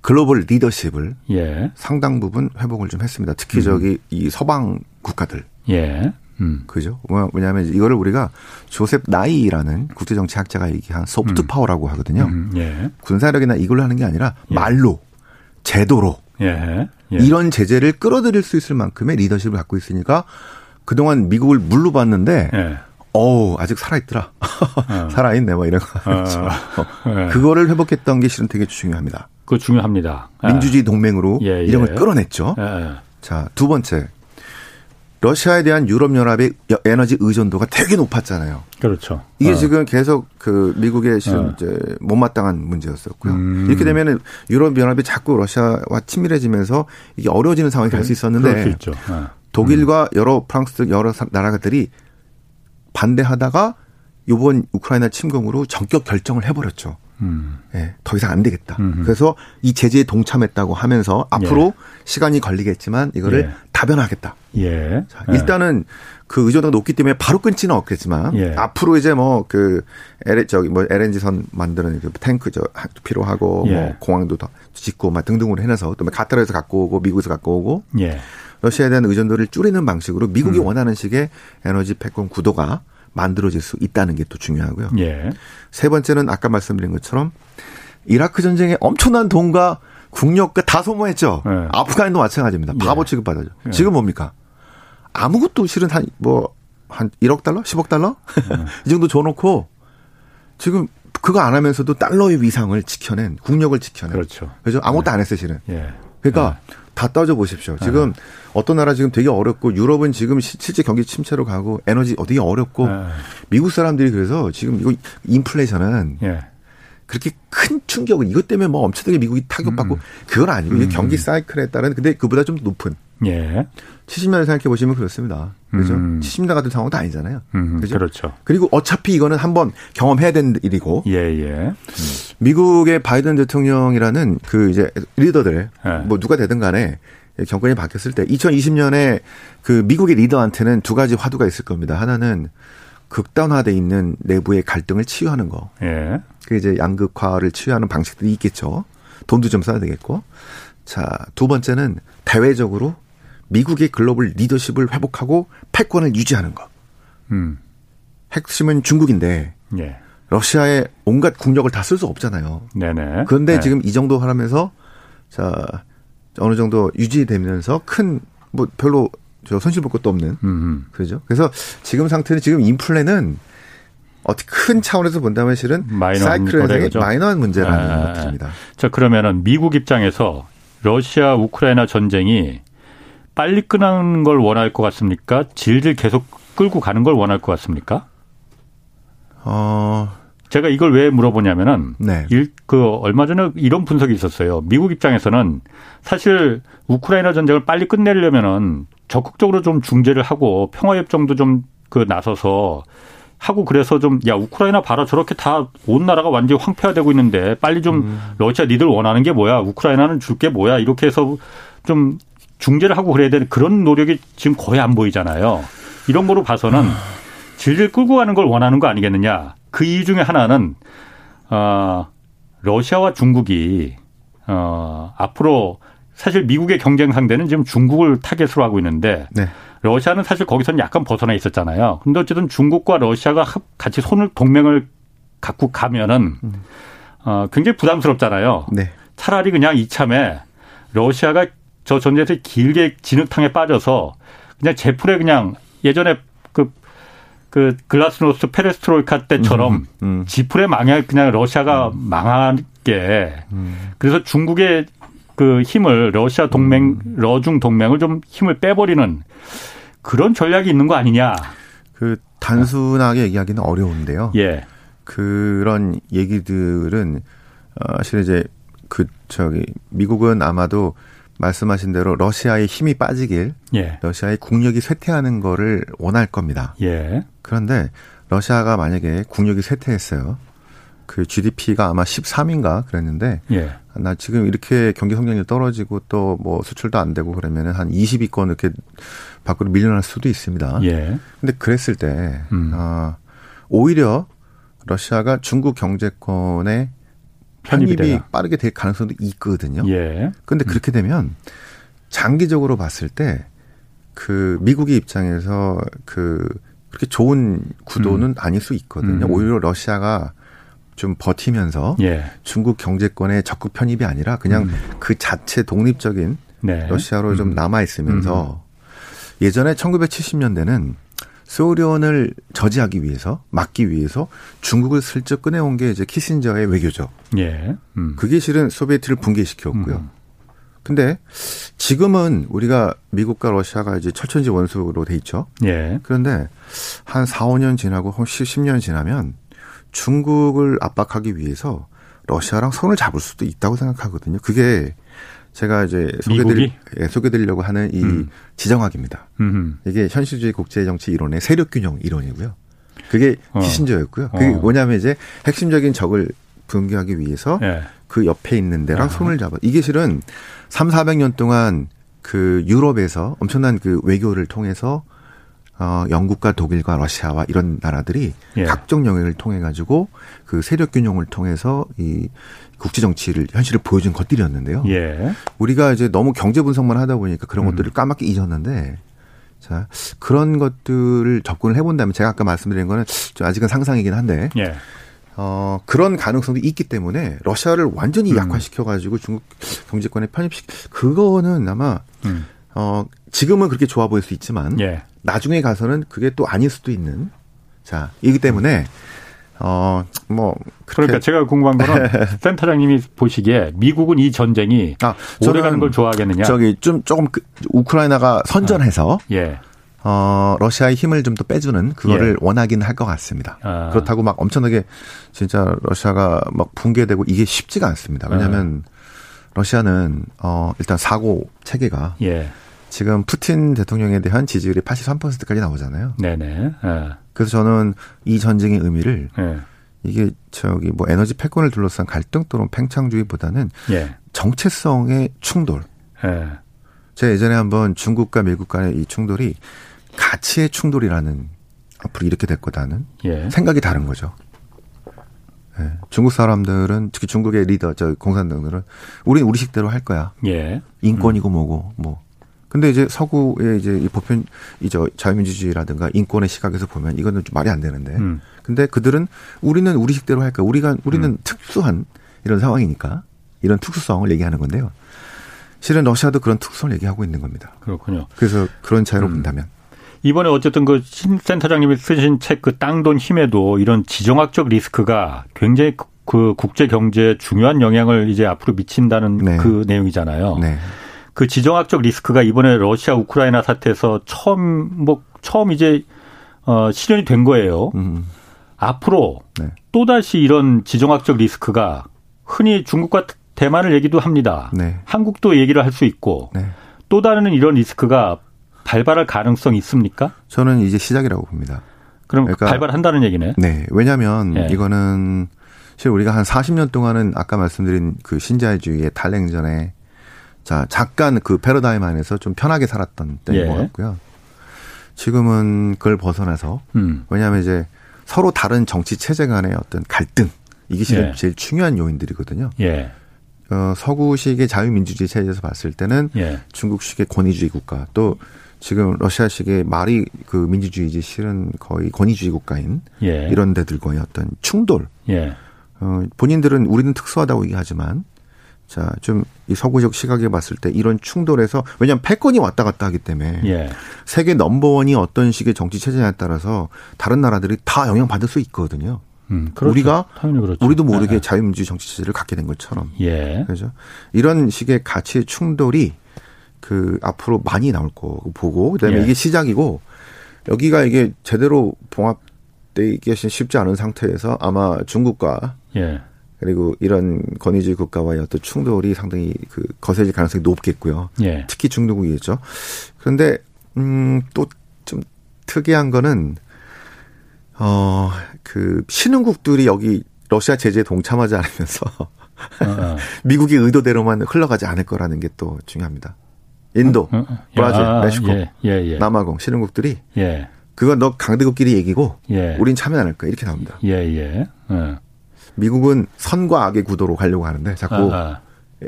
글로벌 리더십을 예. 상당 부분 회복을 좀 했습니다. 특히 음. 저기 이 서방 국가들. 예. 음. 그죠? 왜냐하면 이거를 우리가 조셉 나이라는 국제정치학자가 얘기한 소프트 음. 파워라고 하거든요. 음. 예. 군사력이나 이걸로 하는 게 아니라 예. 말로, 제도로 예. 예. 이런 제재를 끌어들일 수 있을 만큼의 리더십을 갖고 있으니까 그동안 미국을 물로 봤는데 예. 어우, 아직 살아있더라. 어. 살아있네, 뭐 이런 거. 어. 어. 그거를 회복했던 게 실은 되게 중요합니다. 그거 중요합니다. 민주주의 동맹으로 예, 이런 걸 예. 끌어냈죠. 예, 자, 두 번째. 러시아에 대한 유럽연합의 에너지 의존도가 되게 높았잖아요. 그렇죠. 이게 어. 지금 계속 그 미국의 실은 어. 이제 못마땅한 문제였었고요. 음. 이렇게 되면은 유럽연합이 자꾸 러시아와 친밀해지면서 이게 어려워지는 상황이 갈 수 있었는데 어. 독일과 음. 여러 프랑스 여러 나라들이 반대하다가 이번 우크라이나 침공으로 전격 결정을 해버렸죠. 음. 예, 더 이상 안 되겠다. 음흠. 그래서 이 제재에 동참했다고 하면서 앞으로 예. 시간이 걸리겠지만 이거를 예. 다변하겠다. 예. 자, 일단은 그 의존도가 높기 때문에 바로 끊지는 없겠지만 예. 앞으로 이제 뭐그 저기 뭐 LNG선 만드는 그 탱크 저 필요하고 뭐 예. 공항도 더 짓고 막 등등으로 해놔서 또 카타르에서 갖고 오고 미국에서 갖고 오고 예. 러시아에 대한 의존도를 줄이는 방식으로 미국이 음. 원하는 식의 에너지 패권 구도가 만들어질 수 있다는 게 또 중요하고요. 예. 세 번째는 아까 말씀드린 것처럼 이라크 전쟁에 엄청난 돈과 국력과 다 소모했죠. 예. 아프간도 마찬가지입니다. 예. 바보 취급 받아죠. 예. 지금 뭡니까? 아무것도 실은 한 뭐 한 1억 달러, 10억 달러 예. 이 정도 줘놓고 지금 그거 안 하면서도 달러의 위상을 지켜낸 국력을 지켜낸. 그렇죠. 그죠? 아무것도 안 했어요, 실은. 예. 그러니까 네. 다 따져 보십시오. 지금 네. 어떤 나라 지금 되게 어렵고 유럽은 지금 실제 경기 침체로 가고 에너지 어떻게 어렵고 네. 미국 사람들이 그래서 지금 이거 인플레이션은 예. 그렇게 큰 충격은 이것 때문에 뭐 엄청나게 미국이 타격받고 음. 그건 아니고 음. 경기 사이클에 따른 근데 그보다 좀 높은 예. 70년대 생각해 보시면 그렇습니다. 그죠? 음. 70년 같은 상황도 아니잖아요. 음, 그죠? 그렇죠. 그리고 어차피 이거는 한번 경험해야 되는 일이고. 예, 예. 음. 미국의 바이든 대통령이라는 그 이제 리더들 예. 뭐 누가 되든 간에 정권이 바뀌었을 때 2020년에 그 미국의 리더한테는 두 가지 화두가 있을 겁니다. 하나는 극단화돼 있는 내부의 갈등을 치유하는 거. 예. 그 이제 양극화를 치유하는 방식들이 있겠죠. 돈도 좀 써야 되겠고. 자, 두 번째는 대외적으로 미국의 글로벌 리더십을 회복하고 패권을 유지하는 거. 음. 핵심은 중국인데 예. 러시아의 온갖 국력을 다 쓸 수 없잖아요. 네네. 그런데 네. 지금 이 정도 하면서 자 어느 정도 유지되면서 큰 뭐 별로 저 손실 볼 것도 없는. 그죠. 그래서 지금 상태는 지금 인플레는 어떻게 큰 차원에서 본다면 실은 사이클의 마이너한 문제라는 아, 것입니다. 자 그러면은 미국 입장에서 러시아 우크라이나 전쟁이 빨리 끝나는 걸 원할 것 같습니까? 질질 계속 끌고 가는 걸 원할 것 같습니까? 어. 제가 이걸 왜 물어보냐면은 네. 일, 그 얼마 전에 이런 분석이 있었어요. 미국 입장에서는 사실 우크라이나 전쟁을 빨리 끝내려면은 적극적으로 좀 중재를 하고 평화협정도 좀 그 나서서 하고 그래서 좀 야 우크라이나 봐라 저렇게 다 온 나라가 완전히 황폐화되고 있는데 빨리 좀 음. 러시아 니들 원하는 게 뭐야 우크라이나는 줄 게 뭐야 이렇게 해서 좀 중재를 하고 그래야 되는 그런 노력이 지금 거의 안 보이잖아요. 이런 거로 봐서는 질질 끌고 가는 걸 원하는 거 아니겠느냐. 그 이유 중에 하나는 어 러시아와 중국이 어 앞으로 사실 미국의 경쟁 상대는 지금 중국을 타겟으로 하고 있는데 네. 러시아는 사실 거기서는 약간 벗어나 있었잖아요. 근데 어쨌든 중국과 러시아가 같이 손을 동맹을 갖고 가면은 어 굉장히 부담스럽잖아요. 네. 차라리 그냥 이참에 러시아가 저 전쟁에서 길게 진흙탕에 빠져서 그냥 제풀에 그냥 예전에 그, 그 글라스노스 페레스트로이카 때처럼 음, 음. 지풀에 망해 그냥 러시아가 음. 망하게 음. 그래서 중국의 그 힘을 러시아 동맹 음. 러중 동맹을 좀 힘을 빼버리는 그런 전략이 있는 거 아니냐? 그 단순하게 얘기하기는 어려운데요. 예. 그런 얘기들은 어, 사실 이제 그 저기 미국은 아마도 말씀하신 대로 러시아의 힘이 빠지길 예. 러시아의 국력이 쇠퇴하는 거를 원할 겁니다. 예. 그런데 러시아가 만약에 국력이 쇠퇴했어요. 그 GDP가 아마 13인가 그랬는데 예. 나 지금 이렇게 경기 성장률 떨어지고 또 뭐 수출도 안 되고 그러면은 한 20위권 이렇게 밖으로 밀려날 수도 있습니다. 예. 근데 그랬을 때 음. 어, 오히려 러시아가 중국 경제권에 편입이, 편입이 빠르게 될 가능성도 있거든요. 예. 음. 그렇게 되면 장기적으로 봤을 때 그 미국의 입장에서 그 그렇게 좋은 구도는 음. 아닐 수 있거든요. 음. 오히려 러시아가 좀 버티면서 예. 중국 경제권의 적극 편입이 아니라 그냥 음. 그 자체 독립적인 네. 러시아로 좀 음. 남아 있으면서 음. 예전에 1970년대는 소련을 저지하기 위해서 막기 위해서 중국을 슬쩍 꺼내온 게 이제 키신저의 외교죠. 예. 음. 그게 실은 소비에트를 붕괴시켰고요. 음. 근데 지금은 우리가 미국과 러시아가 이제 철천지 원수로 돼 있죠. 예. 그런데 한 4, 5년 지나고 한 10, 10년 지나면 중국을 압박하기 위해서 러시아랑 손을 잡을 수도 있다고 생각하거든요. 그게 제가 이제 소개드릴 예, 소개드리려고 하는 이 음. 지정학입니다. 음흠. 이게 현실주의 국제 정치 이론의 세력 균형 이론이고요. 그게 어. 키신저였고요. 그게 어. 뭐냐면 이제 핵심적인 적을 분개하기 위해서 예. 그 옆에 있는 데랑 아. 손을 잡아. 이게 실은 3, 400년 동안 그 유럽에서 엄청난 그 외교를 통해서 어, 영국과 독일과 러시아와 이런 나라들이 예. 각종 영역을 통해 가지고 그 세력 균형을 통해서 이 국제 정치를 현실을 보여준 것들이었는데요. 예. 우리가 이제 너무 경제 분석만 하다 보니까 그런 음. 것들을 까맣게 잊었는데 자 그런 것들을 접근을 해본다면 제가 아까 말씀드린 거는 좀 아직은 상상이긴 한데 예. 어, 그런 가능성도 있기 때문에 러시아를 완전히 음. 약화시켜가지고 중국 경제권에 편입시 그거는 아마 음. 어, 지금은 그렇게 좋아 보일 수 있지만 예. 나중에 가서는 그게 또 아닐 수도 있는 자, 이기 때문에 어, 뭐. 그러니까 제가 궁금한 거는 센터장님이 보시기에 미국은 이 전쟁이 아, 오래가는 걸 좋아하겠느냐? 저기 좀 조금 그, 우크라이나가 선전해서 아, 예. 어, 러시아의 힘을 좀 더 빼주는 그거를 예. 원하긴 할 것 같습니다. 아. 그렇다고 막 엄청나게 진짜 러시아가 막 붕괴되고 이게 쉽지가 않습니다. 왜냐하면 아. 러시아는 어, 일단 사고 체계가 예. 지금 푸틴 대통령에 대한 지지율이 83%까지 나오잖아요. 네네. 예. 그래서 저는 이 전쟁의 의미를 예. 이게 저기 뭐 에너지 패권을 둘러싼 갈등 또는 팽창주의보다는 예. 정체성의 충돌. 예. 제가 예전에 한번 중국과 미국 간의 이 충돌이 가치의 충돌이라는 앞으로 이렇게 될 거다는 예. 생각이 다른 거죠. 예. 중국 사람들은 특히 중국의 리더 저 공산당들은 우리는 우리식대로 할 거야. 예. 인권이고 음. 뭐고 뭐. 근데 이제 서구의 이제 이 보편 이저 자유민주주의라든가 인권의 시각에서 보면 이거는 좀 말이 안 되는데. 음. 근데 그들은 우리는 우리식대로 할 거야. 우리가 우리는 음. 특수한 이런 상황이니까 이런 특수성을 얘기하는 건데요. 실은 러시아도 그런 특성을 얘기하고 있는 겁니다. 그렇군요. 그래서 그런 차이로 음. 본다면 이번에 어쨌든 그신 센터장님이 쓰신 책 그 땅, 돈, 힘에도 이런 지정학적 리스크가 굉장히 그, 그 국제 경제에 중요한 영향을 이제 앞으로 미친다는 네. 그 내용이잖아요. 네. 그 지정학적 리스크가 이번에 러시아 우크라이나 사태에서 처음 뭐 처음 이제 어 실현이 된 거예요. 음. 앞으로 네. 또 다시 이런 지정학적 리스크가 흔히 중국과 대만을 얘기도 합니다. 네. 한국도 얘기를 할 수 있고 네. 또 다른 이런 리스크가 발발할 가능성이 있습니까? 저는 이제 시작이라고 봅니다. 그럼 그러니까 발발한다는 얘기네. 네. 왜냐하면 네. 이거는 사실 우리가 한 40년 동안은 아까 말씀드린 그 신자유주의의 탈냉전에 자 잠깐 그 패러다임 안에서 좀 편하게 살았던 때인 예. 것 같고요. 지금은 그걸 벗어나서 음. 왜냐하면 이제 서로 다른 정치 체제 간의 어떤 갈등 이게 예. 제일 중요한 요인들이거든요. 예. 어, 서구식의 자유민주주의 체제에서 봤을 때는 예. 중국식의 권위주의 국가 또 지금 러시아식의 말이 그 민주주의지 실은 거의 권위주의 국가인 예. 이런 데들과의 어떤 충돌. 예. 어, 본인들은 우리는 특수하다고 얘기하지만 자, 좀 이 서구적 시각에 봤을 때 이런 충돌에서 왜냐하면 패권이 왔다 갔다 하기 때문에 예. 세계 넘버원이 어떤 식의 정치 체제에 따라서 다른 나라들이 다 영향받을 수 있거든요. 음, 그렇죠. 우리가 그렇죠. 우리도 모르게 네. 자유민주주의 정치 체제를 갖게 된 것처럼. 예. 그죠? 이런 식의 가치의 충돌이 그 앞으로 많이 나올 거 보고 그다음에 예. 이게 시작이고 여기가 이게 제대로 봉합돼 계신 쉽지 않은 상태에서 아마 중국과 예. 그리고 이런 권위주의 국가와의 어떤 충돌이 상당히 그 거세질 가능성이 높겠고요. 예. 특히 중국이겠죠. 그런데 음또 좀 특이한 거는 어그 신흥국들이 여기 러시아 제재에 동참하지 않으면서 어, 어. 미국의 의도대로만 흘러가지 않을 거라는 게 또 중요합니다. 인도, 어, 어. 브라질, 아, 멕시코, 예, 예, 예. 남아공, 신흥국들이 예. 그거 너 강대국끼리 얘기고 예. 우린 참여 안 할 거야 이렇게 나옵니다. 예, 예. 어. 미국은 선과 악의 구도로 가려고 하는데 자꾸 아, 아.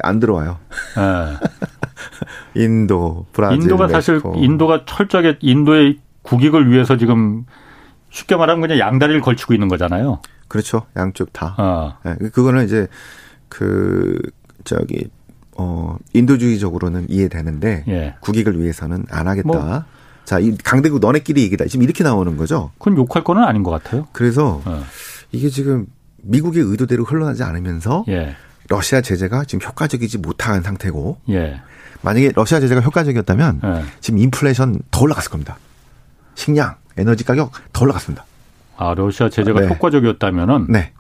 안 들어와요. 아. 인도, 브라질, 인도가. 사실 인도가 철저하게 인도의 국익을 위해서 지금 쉽게 말하면 그냥 양다리를 걸치고 있는 거잖아요. 그렇죠. 양쪽 다. 어. 네, 그거는 이제 그 저기 어, 인도주의적으로는 이해되는데 예. 국익을 위해서는 안 하겠다. 뭐, 자, 이 강대국 너네끼리 얘기다. 지금 이렇게 나오는 거죠. 그건 욕할 거는 아닌 것 같아요. 그래서 어. 이게 지금 미국의 의도대로 흘러나지 않으면서 예. 러시아 제재가 지금 효과적이지 못한 상태고 예. 만약에 러시아 제재가 효과적이었다면 예. 지금 인플레이션 더 올라갔을 겁니다. 식량, 에너지 가격 더 올라갔습니다. 아, 러시아 제재가 네. 효과적이었다면은 네.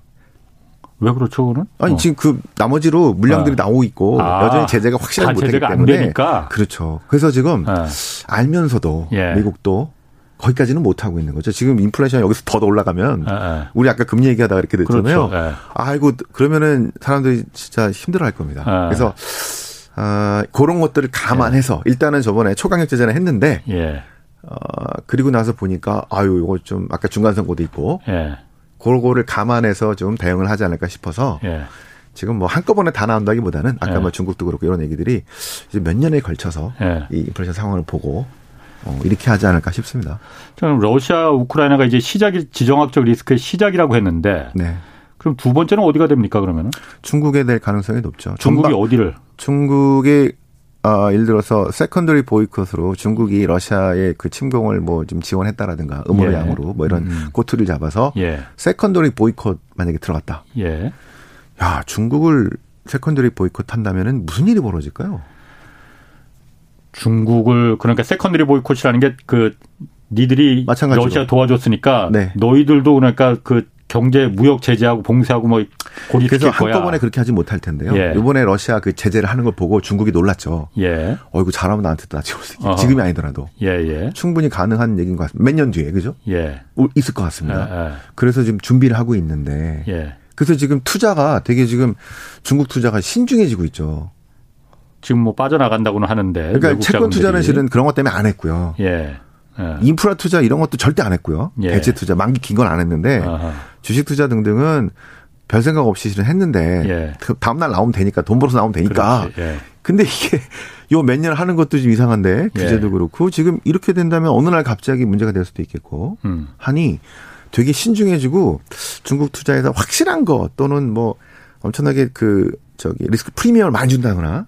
왜 그렇죠, 그는? 아니, 어. 지금 그 나머지로 물량들이 아. 나오고 있고 아. 여전히 제재가 확실하지 못하기 때문에. 그렇죠. 그래서 지금 아. 알면서도 예. 미국도 거기까지는 못 하고 있는 거죠. 지금 인플레이션이 여기서 더 올라가면 아, 아. 우리 아까 금리 얘기하다가 이렇게 됐잖아요. 그렇죠. 예. 아이고 그러면은 사람들이 진짜 힘들어할 겁니다. 아. 그래서 아, 그런 것들을 감안해서 예. 일단은 저번에 초강력 제재는 했는데 예. 어, 그리고 나서 보니까 아유 이거 좀 아까 중간 선거도 있고 예. 그거를 감안해서 좀 대응을 하지 않을까 싶어서 예. 지금 뭐 한꺼번에 다 나온다기보다는 아까 예. 뭐 중국도 그렇고 이런 얘기들이 이제 몇 년에 걸쳐서 예. 이 인플레이션 상황을 보고 어, 이렇게 하지 않을까 싶습니다. 저는 러시아 우크라이나가 이제 시작이 지정학적 리스크의 시작이라고 했는데 네. 그럼 두 번째는 어디가 됩니까 그러면은? 중국에 될 가능성이 높죠. 중국이 전방, 어디를? 중국의 어, 예를 들어서 세컨더리 보이콧으로 중국이 러시아의 그 침공을 뭐 좀 지원했다라든가 음으로 예. 양으로 뭐 이런 음. 꼬투리를 잡아서 예. 세컨더리 보이콧 만약에 들어갔다. 예. 야 중국을 세컨더리 보이콧 한다면은 무슨 일이 벌어질까요? 중국을 그러니까 세컨더리 보이콧이라는 게 그 니들이 마찬가지로. 러시아 도와줬으니까 네. 너희들도 그러니까 그 경제 무역 제재하고 봉쇄하고 뭐 고리 그래서 한꺼번에 그렇게 하지 못할 텐데요. 예. 이번에 러시아 그 제재를 하는 걸 보고 중국이 놀랐죠. 예. 어이구 잘하면 나한테 따지고 지금이 아니더라도 예, 예. 충분히 가능한 얘기인 것 같습니다. 몇 년 뒤에 그죠? 예. 있을 것 같습니다. 예, 예. 그래서 지금 준비를 하고 있는데 예. 그래서 지금 투자가 되게 지금 중국 투자가 신중해지고 있죠. 지금 뭐 빠져나간다고는 하는데. 그러니까 채권 투자는 실은 그런 것 때문에 안 했고요. 예. 예. 인프라 투자 이런 것도 절대 안 했고요. 예. 대체 투자 만기 긴 건 안 했는데 아하. 주식 투자 등등은 별 생각 없이 실은 했는데 예. 그 다음 날 나오면 되니까 돈 벌어서 나오면 되니까. 예. 근데 이게 요 몇 년 하는 것도 좀 이상한데 규제도 예. 그렇고 지금 이렇게 된다면 어느 날 갑자기 문제가 될 수도 있겠고 음. 하니 되게 신중해지고 중국 투자에서 확실한 거 또는 뭐 엄청나게 그 저기 리스크 프리미엄을 많이 준다거나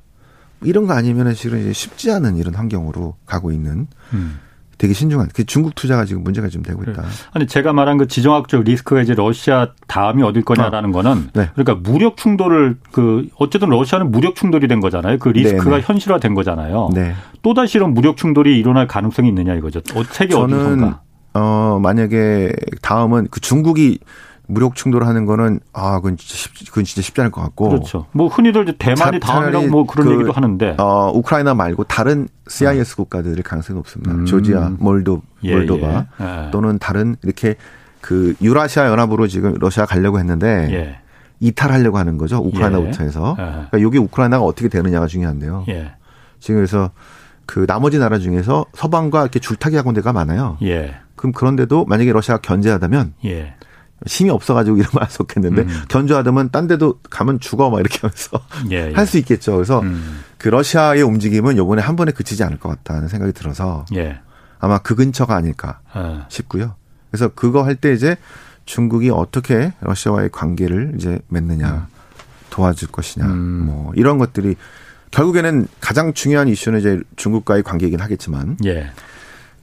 이런 거 아니면은 실은 쉽지 않은 이런 환경으로 가고 있는 음. 되게 신중한 그 중국 투자가 지금 문제가 좀 되고 있다. 아니 제가 말한 그 지정학적 리스크가 이제 러시아 다음이 어딜 거냐라는 아, 거는 네. 그러니까 무력 충돌을 그 어쨌든 러시아는 무력 충돌이 된 거잖아요. 그 리스크가 네네. 네. 현실화된 거잖아요. 네. 또 다시 이런 무력 충돌이 일어날 가능성이 있느냐 이거죠. 어, 세계 어디선가? 어 만약에 다음은 그 중국이 무력 충돌하는 거는 아 그건 진짜 쉽, 그건 진짜 쉽지 않을 것 같고 그렇죠. 뭐 흔히들 대만이 다음이라고 뭐 그런 그, 얘기도 하는데 어 우크라이나 말고 다른 CIS 네. 국가들일 가능성이 높습니다. 음. 조지아, 몰도 예, 몰도바 예. 예. 또는 다른 이렇게 그 유라시아 연합으로 지금 러시아 가려고 했는데 예. 이탈하려고 하는 거죠. 우크라이나부터해서. 예. 그러니까 이게 우크라이나가 어떻게 되느냐가 중요한데요. 예. 지금 그래서 그 나머지 나라 중에서 서방과 이렇게 줄타기 하고 데가 많아요. 그럼 그런데도 만약에 러시아가 견제하다면 힘이 없어가지고 이런 말 속했는데 음. 견주하다면 딴 데도 가면 죽어 막 이렇게 하면서 예, 예. 할수 있겠죠. 그래서 음. 그 러시아의 움직임은 요번에 한 번에 그치지 않을 것 같다는 생각이 들어서 예. 아마 그 근처가 아닐까 아. 싶고요. 그래서 그거 할 때 이제 중국이 어떻게 러시아와의 관계를 이제 맺느냐 음. 도와줄 것이냐 음. 뭐 이런 것들이 결국에는 가장 중요한 이슈는 이제 중국과의 관계이긴 하겠지만 예.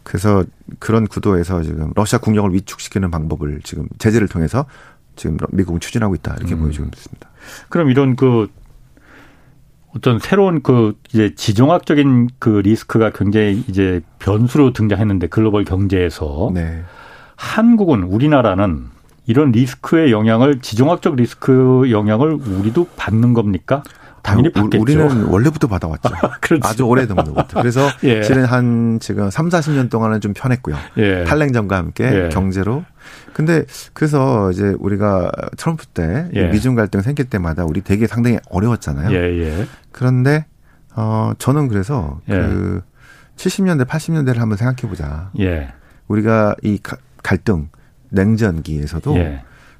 그래서 그런 구도에서 지금 러시아 국력을 위축시키는 방법을 지금 제재를 통해서 지금 미국은 추진하고 있다 이렇게 음. 보여지고 있습니다. 그럼 이런 그 어떤 새로운 그 이제 지정학적인 그 리스크가 굉장히 이제 변수로 등장했는데 글로벌 경제에서 네. 한국은 우리나라는 이런 리스크의 영향을 지정학적 리스크 영향을 우리도 받는 겁니까? 당연히 받겠죠. 우리는 원래부터 받아왔죠. 그렇죠. 아주 오래전부터. 그래서 예. 실은 한 지금 3, 40년 동안은 좀 편했고요. 예. 탈냉전과 함께 예. 경제로. 근데 그래서 이제 우리가 트럼프 때 예. 미중 갈등 생길 때마다 우리 되게 상당히 어려웠잖아요. 예, 예. 그런데 어 저는 그래서 그 70년대, 80년대를 한번 생각해 보자. 우리가 이 갈등 냉전기에서도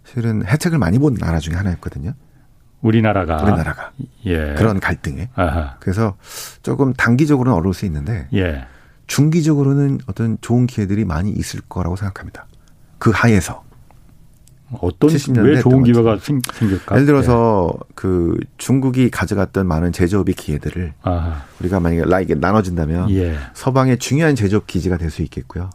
실은 혜택을 많이 본 나라 중에 하나였거든요. 우리나라가 우리나라가 예. 그런 갈등에 아하. 그래서 조금 단기적으로는 어려울 수 있는데 예. 중기적으로는 어떤 좋은 기회들이 많이 있을 거라고 생각합니다. 그 하에서 어떤 70년대 왜 좋은 기회가 생길까? 예를 들어서 예. 그 중국이 가져갔던 많은 제조업의 기회들을 아하. 우리가 만약에 라이게 나눠준다면 예. 서방의 중요한 제조업 기지가 될 수 있겠고요.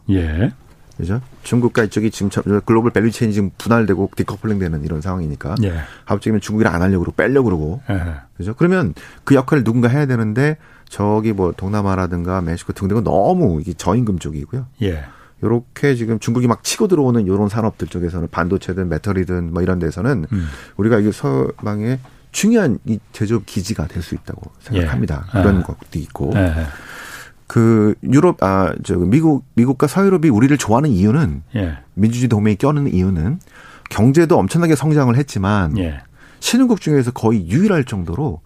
예. 그죠? 중국과 이쪽이 지금 global value chain이 지금 분할되고 디커플링 되는 이런 상황이니까. 예. 갑자기 중국이랑 안 하려고 그러고 빼려고 그러고. 예. 그죠? 그러면 그 역할을 누군가 해야 되는데 저기 뭐 동남아라든가 멕시코 등등은 너무 이게 저임금 쪽이고요. 예. 요렇게 지금 중국이 막 치고 들어오는 요런 산업들 쪽에서는 반도체든 배터리든 뭐 이런 데서는 음. 우리가 이게 서방의 중요한 이 제조업 기지가 될 수 있다고 생각합니다. 예. 그런 예. 것도 있고. 예. 그 유럽 아 저 미국 미국과 서유럽이 우리를 좋아하는 이유는 예. 민주주의 동맹이 껴는 이유는 경제도 엄청나게 성장을 했지만 예. 신흥국 중에서 거의 유일할 정도로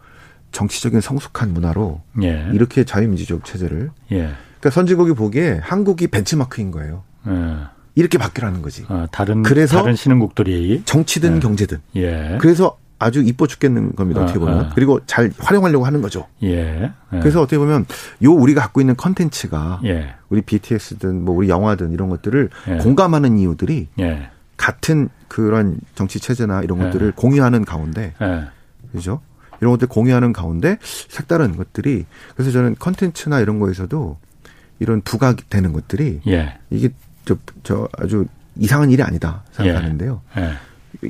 정치적인 성숙한 문화로 예. 이렇게 자유민주적 체제를 예. 그러니까 선진국이 보기에 한국이 벤치마크인 거예요. 예. 이렇게 바뀌라는 거지. 아, 다른 그래서 다른 신흥국들이 정치든 예. 경제든. 그래서 아주 이뻐 죽겠는 겁니다. 어떻게 아, 보면. 아, 아. 그리고 잘 활용하려고 하는 거죠. 예. 예. 그래서 어떻게 보면 요 우리가 갖고 있는 컨텐츠가 예. 우리 BTS든 뭐 우리 영화든 이런 것들을 예. 공감하는 이유들이 같은 그런 정치 체제나 이런 것들을 공유하는 가운데 그죠? 이런 것들 공유하는 가운데 색다른 것들이 그래서 저는 컨텐츠나 이런 거에서도 이런 부각되는 것들이 예. 이게 저, 저 아주 이상한 일이 아니다 생각하는데요.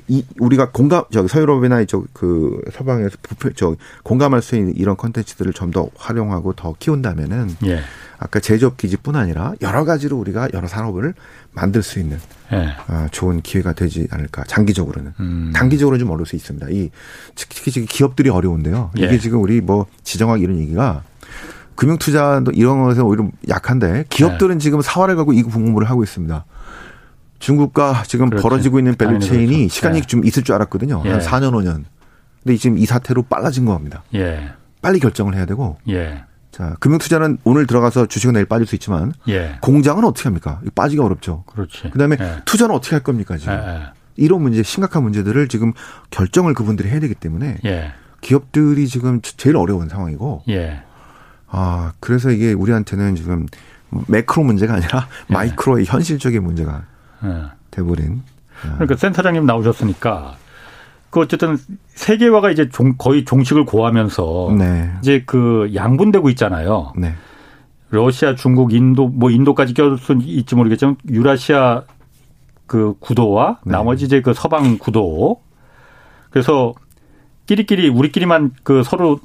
이 우리가 공감 저기 서유럽이나 저그 서방에서 부패 저 공감할 수 있는 이런 컨텐츠들을 좀 더 활용하고 더 키운다면은 예. 아까 제조업 기지뿐 아니라 여러 가지로 우리가 여러 산업을 만들 수 있는 예. 어, 좋은 기회가 되지 않을까 장기적으로는 음. 단기적으로는 좀 어려울 수 있습니다. 이 특히 지금 기업들이 어려운데요. 이게 예. 지금 우리 뭐 지정학 이런 얘기가 금융 투자도 이런 것에 오히려 약한데 기업들은 예. 지금 사활을 갖고 이 공부를 하고 있습니다. 중국과 지금 그렇지. 벌어지고 있는 value chain이 그렇죠. 시간이 예. 좀 있을 줄 알았거든요. 예. 한 4년 5년. 근데 지금 이 사태로 빨라진 겁니다. 예. 빨리 결정을 해야 되고. 예. 자, 금융 투자는 오늘 들어가서 주식은 내일 빠질 수 있지만 예. 공장은 어떻게 합니까? 빠지기 어렵죠. 그렇지. 그다음에 예. 투자는 어떻게 할 겁니까 지금? 예, 이런 문제, 심각한 문제들을 지금 결정을 그분들이 해야 되기 때문에 기업들이 지금 제일 어려운 상황이고. 아, 그래서 이게 우리한테는 지금 매크로 문제가 아니라 마이크로의 현실적인 문제가 예. 돼버린. 그러니까 센터장님 나오셨으니까 그 어쨌든 세계화가 이제 종, 거의 종식을 고하면서 네. 이제 그 양분되고 있잖아요. 네. 러시아, 중국, 인도 뭐 인도까지 껴줄 수 있지 모르겠지만 유라시아 그 구도와 네. 나머지 이제 그 서방 구도 그래서 끼리끼리 우리끼리만 그 서로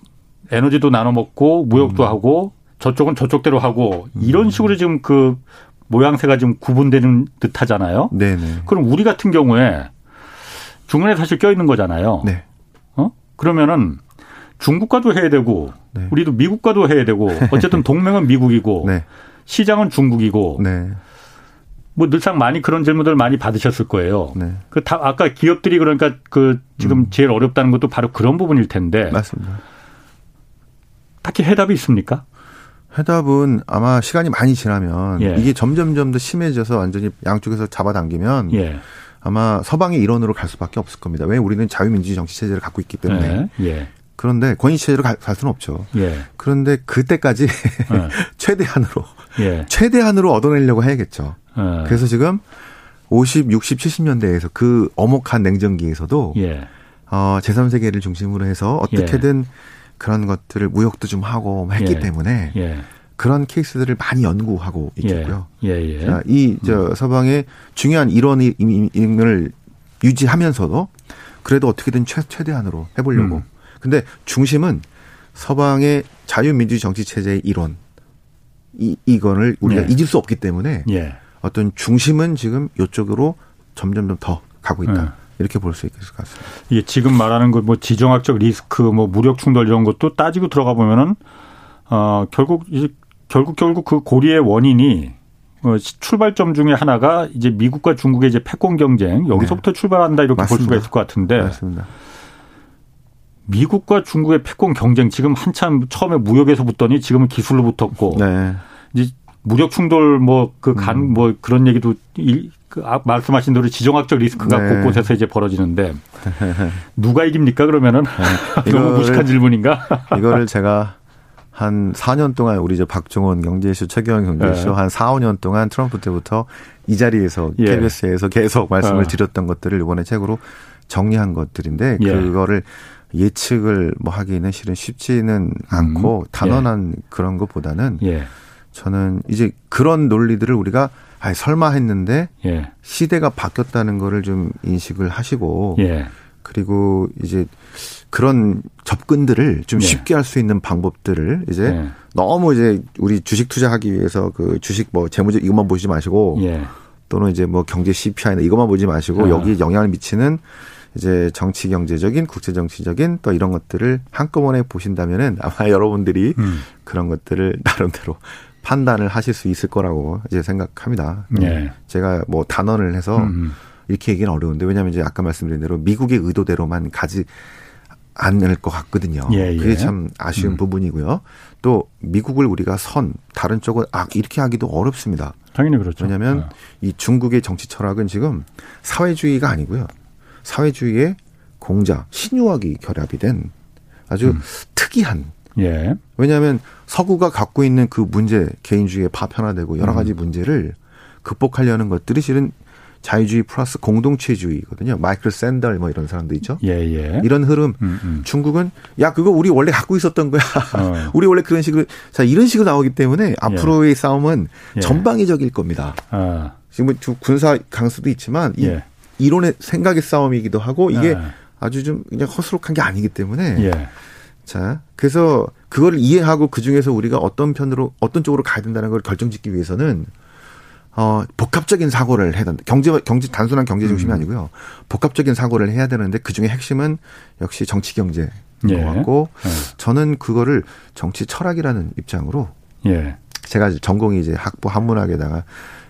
에너지도 나눠 먹고 무역도 음. 하고 저쪽은 저쪽대로 하고 이런 음. 식으로 지금 그 모양새가 좀 구분되는 듯 하잖아요. 네네. 그럼 우리 같은 경우에 중간에 사실 껴있는 거잖아요. 네. 어? 그러면은 중국과도 해야 되고 네. 우리도 미국과도 해야 되고 어쨌든 동맹은 미국이고 네. 시장은 중국이고 네. 뭐 늘상 많이 그런 질문들 많이 받으셨을 거예요. 네. 그다 아까 기업들이 그러니까 그 지금 음. 제일 어렵다는 것도 바로 그런 부분일 텐데. 맞습니다. 딱히 해답이 있습니까? 해답은 아마 시간이 많이 지나면 예. 이게 점점점 더 심해져서 완전히 양쪽에서 잡아당기면 예. 아마 서방의 일원으로 갈 수밖에 없을 겁니다. 왜 우리는 자유민주주의 정치 체제를 갖고 있기 때문에. 예. 예. 그런데 권위 체제로 갈, 갈 수는 없죠. 예. 그런데 그때까지 예. 최대한으로 최대한으로 얻어내려고 해야겠죠. 그래서 지금 50, 60, 70년대에서 그 어목한 냉전기에서도 어, 제3세계를 중심으로 해서 어떻게든 그런 것들을 무역도 좀 하고 했기 예. 때문에 예. 그런 케이스들을 많이 연구하고 있겠고요. 예. 예. 예. 자, 이저 음. 서방의 중요한 일원을 유지하면서도 그래도 어떻게든 최, 최대한으로 해보려고. 음. 근데 중심은 서방의 자유민주주의 정치 체제의 일원 이 이거를 우리가 예. 잊을 수 없기 때문에 예. 어떤 중심은 지금 이쪽으로 점점 더 가고 있다. 이렇게 볼 수 있을 것 같습니다. 예, 지금 말하는 그뭐 지정학적 리스크, 뭐 무력 충돌 이런 것도 따지고 들어가 보면은 어 결국 이제 결국 결국 그 고리의 원인이 어, 출발점 중에 하나가 이제 미국과 중국의 이제 패권 경쟁 여기서부터 네. 출발한다 이렇게 맞습니다. 볼 수가 있을 것 같은데 맞습니다. 미국과 중국의 패권 경쟁 지금 한참 처음에 무역에서 붙더니 지금은 기술로 붙었고 네. 이제 무력 충돌 뭐 그 간뭐 음. 뭐 그런 얘기도 그 아, 말씀하신 대로 지정학적 리스크가 네. 곳곳에서 이제 벌어지는데 누가 이깁니까 그러면은 네. 너무 무식한 질문인가? 이거를 제가 한 4년 동안 우리 저 박종원 경제쇼 최경영 경제쇼 네. 한 4, 5년 동안 트럼프 때부터 이 자리에서 예. KBS에서 계속 말씀을 어. 드렸던 것들을 이번에 책으로 정리한 것들인데 예. 그거를 예측을 뭐 하기는 실은 쉽지는 않고 음. 단언한 예. 그런 것보다는 예. 저는 이제 그런 논리들을 우리가 아 설마 했는데 예. 시대가 바뀌었다는 거를 좀 인식을 하시고 예. 그리고 이제 그런 접근들을 좀 예. 쉽게 할 수 있는 방법들을 이제 예. 너무 이제 우리 주식 투자하기 위해서 그 주식 뭐 재무적 이것만 보지 마시고 예. 또는 이제 뭐 경제 CPI나 이것만 보지 마시고 아. 여기에 영향을 미치는 이제 정치 경제적인 국제 정치적인 또 이런 것들을 한꺼번에 보신다면은 아마 여러분들이 음. 그런 것들을 나름대로 판단을 하실 수 있을 거라고 이제 생각합니다. 네. 제가 뭐 단언을 해서 음. 이렇게 얘기는 어려운데 왜냐하면 이제 아까 말씀드린 대로 미국의 의도대로만 가지 않을 것 같거든요. 예, 예. 그게 참 아쉬운 음. 부분이고요. 또 미국을 우리가 선 다른 쪽은 아 이렇게 하기도 어렵습니다. 당연히 그렇죠. 왜냐하면 네. 이 중국의 정치 철학은 지금 사회주의가 아니고요. 사회주의의 공자 신유학이 결합이 된 아주 음. 특이한 예. 왜냐하면 서구가 갖고 있는 그 문제, 개인주의의 파편화되고 여러 가지 음. 문제를 극복하려는 것들이 실은 자유주의 플러스 공동체주의거든요. 마이클 샌덜 뭐 이런 사람도 있죠. 예, 예. 이런 흐름. 음, 음. 중국은 야 그거 우리 원래 갖고 있었던 거야. 어. 우리 원래 그런 식으로 자 이런 식으로 나오기 때문에 앞으로의 예. 싸움은 예. 전방위적일 겁니다. 아. 지금 군사 강수도 있지만 이 예. 이론의 생각의 싸움이기도 하고 이게 아. 아주 좀 그냥 허술한 게 아니기 때문에 예. 자 그래서 그걸 이해하고 그 중에서 우리가 어떤 편으로 어떤 쪽으로 가야 된다는 걸 결정짓기 위해서는 어 복합적인 사고를 해야 된다. 경제 경제 단순한 경제 중심이 음. 아니고요. 복합적인 사고를 해야 되는데 그 중에 핵심은 역시 정치 경제인 예. 것 같고 예. 저는 그거를 정치 철학이라는 입장으로 예. 제가 전공이 이제 학부 한문학에다가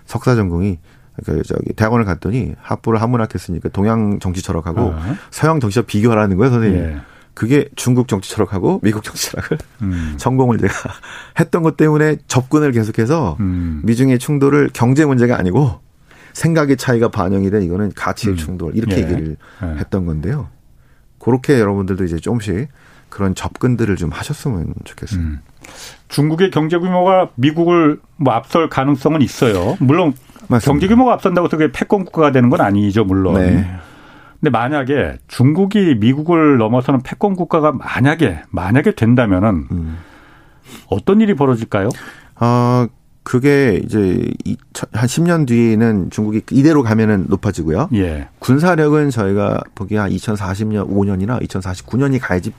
석사 전공이 그 저기 대학원을 갔더니 학부를 한문학 했으니까 동양 정치 철학하고 어. 서양 정치 철학 비교하라는 거예요, 선생님. 예. 그게 중국 정치 철학하고 미국 정치 철학을 음. 전공을 제가 했던 것 때문에 접근을 계속해서 음. 미중의 충돌을 경제 문제가 아니고 생각의 차이가 반영이 된 이거는 가치의 음. 충돌 이렇게 예. 얘기를 예. 했던 건데요. 그렇게 여러분들도 이제 조금씩 그런 접근들을 좀 하셨으면 좋겠어요. 음. 중국의 경제 규모가 미국을 뭐 앞설 가능성은 있어요. 물론 맞습니다. 경제 규모가 앞선다고 해서 그게 패권 국가가 되는 건 아니죠, 물론. 네. 근데 만약에 중국이 미국을 넘어서는 패권 국가가 만약에 만약에 된다면은 음. 어떤 일이 벌어질까요? 어, 그게 이제 한 10년 뒤에는 중국이 이대로 가면은 높아지고요. 예. 군사력은 저희가 보기에 한 2040년, 5년이나 2049년이 가야지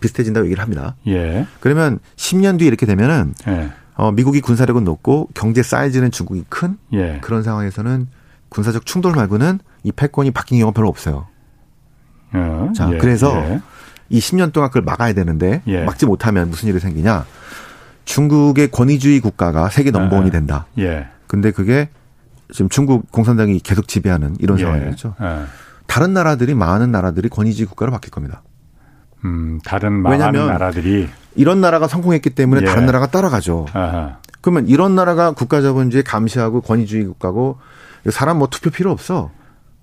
비슷해진다고 얘기를 합니다. 예. 그러면 10년 뒤에 이렇게 되면은 예. 어, 미국이 군사력은 높고 경제 사이즈는 중국이 큰 예. 그런 상황에서는 군사적 충돌 말고는 이 패권이 바뀐 경우가 별로 없어요. 어, 자, 예. 그래서 예. 이 10년 동안 그걸 막아야 되는데 막지 못하면 무슨 일이 생기냐? 중국의 권위주의 국가가 세계 넘버원이 아, 된다. 예. 근데 그게 지금 중국 공산당이 계속 지배하는 이런 예. 상황이죠. 예. 다른 나라들이 많은 나라들이 권위주의 국가로 바뀔 겁니다. 음, 다른 많은 나라들이 이런 나라가 성공했기 때문에 예. 다른 나라가 따라가죠. 아하. 그러면 이런 나라가 국가 자본주의 감시하고 권위주의 국가고 사람 뭐 투표 필요 없어.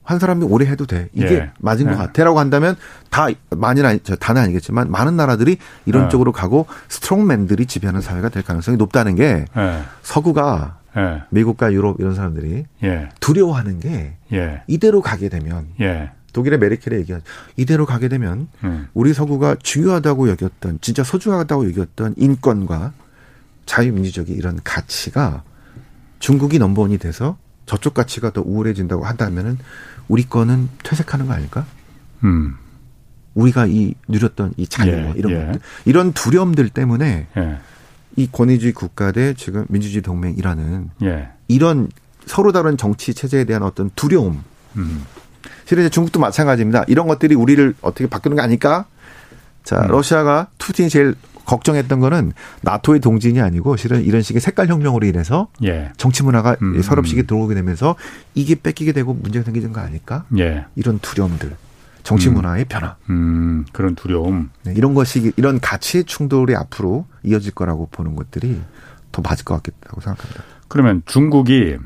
한 사람이 오래 해도 돼. 이게 예. 맞은 것 예. 같아라고 한다면 다 많이는 아니, 다는 아니겠지만 많은 나라들이 이런 예. 쪽으로 가고 스트롱맨들이 지배하는 사회가 될 가능성이 높다는 게 예. 서구가 예. 미국과 유럽 이런 사람들이 예. 두려워하는 게 이대로 가게 되면 독일의 메르켈이 얘기하죠. 이대로 가게 되면 음. 우리 서구가 중요하다고 여겼던 진짜 소중하다고 여겼던 인권과 자유민주적인 이런 가치가 중국이 넘버원이 돼서 저쪽 가치가 더 우월해진다고 한다면은 우리 거는 퇴색하는 거 아닐까? 음. 우리가 이 누렸던 이 자유 예, 이런 예. 것들 이런 두려움들 때문에 예. 이 권위주의 국가 대 지금 민주주의 동맹이라는 예. 이런 서로 다른 정치 체제에 대한 어떤 두려움. 음. 실은 중국도 마찬가지입니다. 이런 것들이 우리를 어떻게 바꾸는 거 아닐까? 자, 음. 러시아가 푸틴이 제일 걱정했던 거는 나토의 동진이 아니고 실은 이런 식의 색깔 혁명으로 인해서 예. 정치 문화가 음. 서럽시게 들어오게 되면서 이게 뺏기게 되고 문제가 생기는 거 아닐까? 예. 이런 두려움들. 정치 음. 문화의 변화. 음, 그런 두려움. 네, 이런 것이 이런 가치의 충돌이 앞으로 이어질 거라고 보는 것들이 더 맞을 것 같겠다고 생각합니다. 그러면 중국이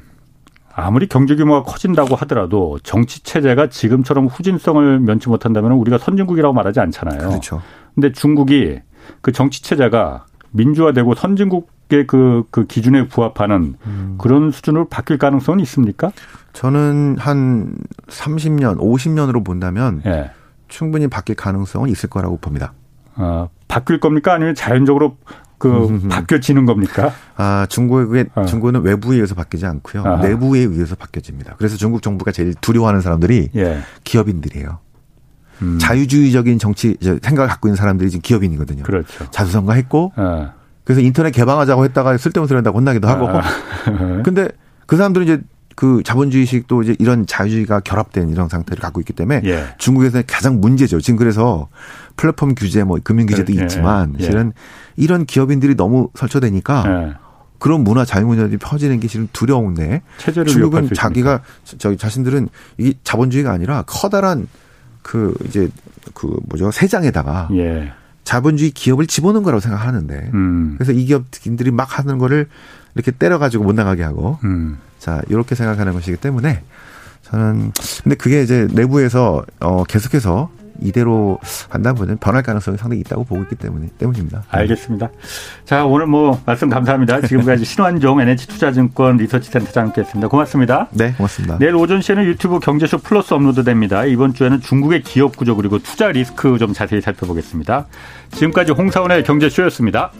아무리 경제 규모가 커진다고 하더라도 정치 체제가 지금처럼 후진성을 면치 못한다면 우리가 선진국이라고 말하지 않잖아요. 그렇죠. 근데 중국이 그 정치 체제가 민주화되고 선진국의 그, 그 기준에 부합하는 음. 그런 수준으로 바뀔 가능성은 있습니까? 저는 한 30년, 50년으로 본다면 예. 충분히 바뀔 가능성은 있을 거라고 봅니다. 아, 바뀔 겁니까? 아니면 자연적으로 그 바뀌어지는 겁니까? 아, 중국의 어. 중국은 외부에 의해서 바뀌지 않고요. 아하. 내부에 의해서 바뀌어집니다. 그래서 중국 정부가 제일 두려워하는 사람들이 예. 기업인들이에요. 음. 자유주의적인 정치 생각을 갖고 있는 사람들이 지금 기업인이거든요. 그렇죠. 자수성가했고 어. 그래서 인터넷 개방하자고 했다가 쓸데없는 소리 한다고 혼나기도 하고. 아. 근데 그 사람들은 이제 그 자본주의식도 이제 이런 자유주의가 결합된 이런 상태를 갖고 있기 때문에 예. 중국에서는 가장 문제죠. 지금 그래서 플랫폼 규제 뭐 금융 규제도 예. 있지만 예. 실은 이런 기업인들이 너무 설쳐되니까 예. 그런 문화 자유문화들이 퍼지는 게 지금 두려운데 중국은 자기가 저희 자신들은 이 자본주의가 아니라 커다란 그 이제 그 뭐죠 세장에다가 예. 자본주의 기업을 집어넣은 거라고 생각하는데 음. 그래서 이 기업들이 막 하는 거를 이렇게 때려가지고 못 나가게 하고 음. 자 이렇게 생각하는 것이기 때문에 저는 근데 그게 이제 내부에서 어 계속해서 이대로 간다 보면 변할 가능성이 상당히 있다고 보고 있기 때문에 때문입니다. 알겠습니다. 자 오늘 뭐 말씀 감사합니다. 지금까지 신환종 NH투자증권 리서치센터장 함께했습니다. 고맙습니다. 네, 고맙습니다. 내일 오전 시에는 유튜브 경제쇼 플러스 업로드됩니다. 이번 주에는 중국의 기업 구조 그리고 투자 리스크 좀 자세히 살펴보겠습니다. 지금까지 홍사원의 경제쇼였습니다.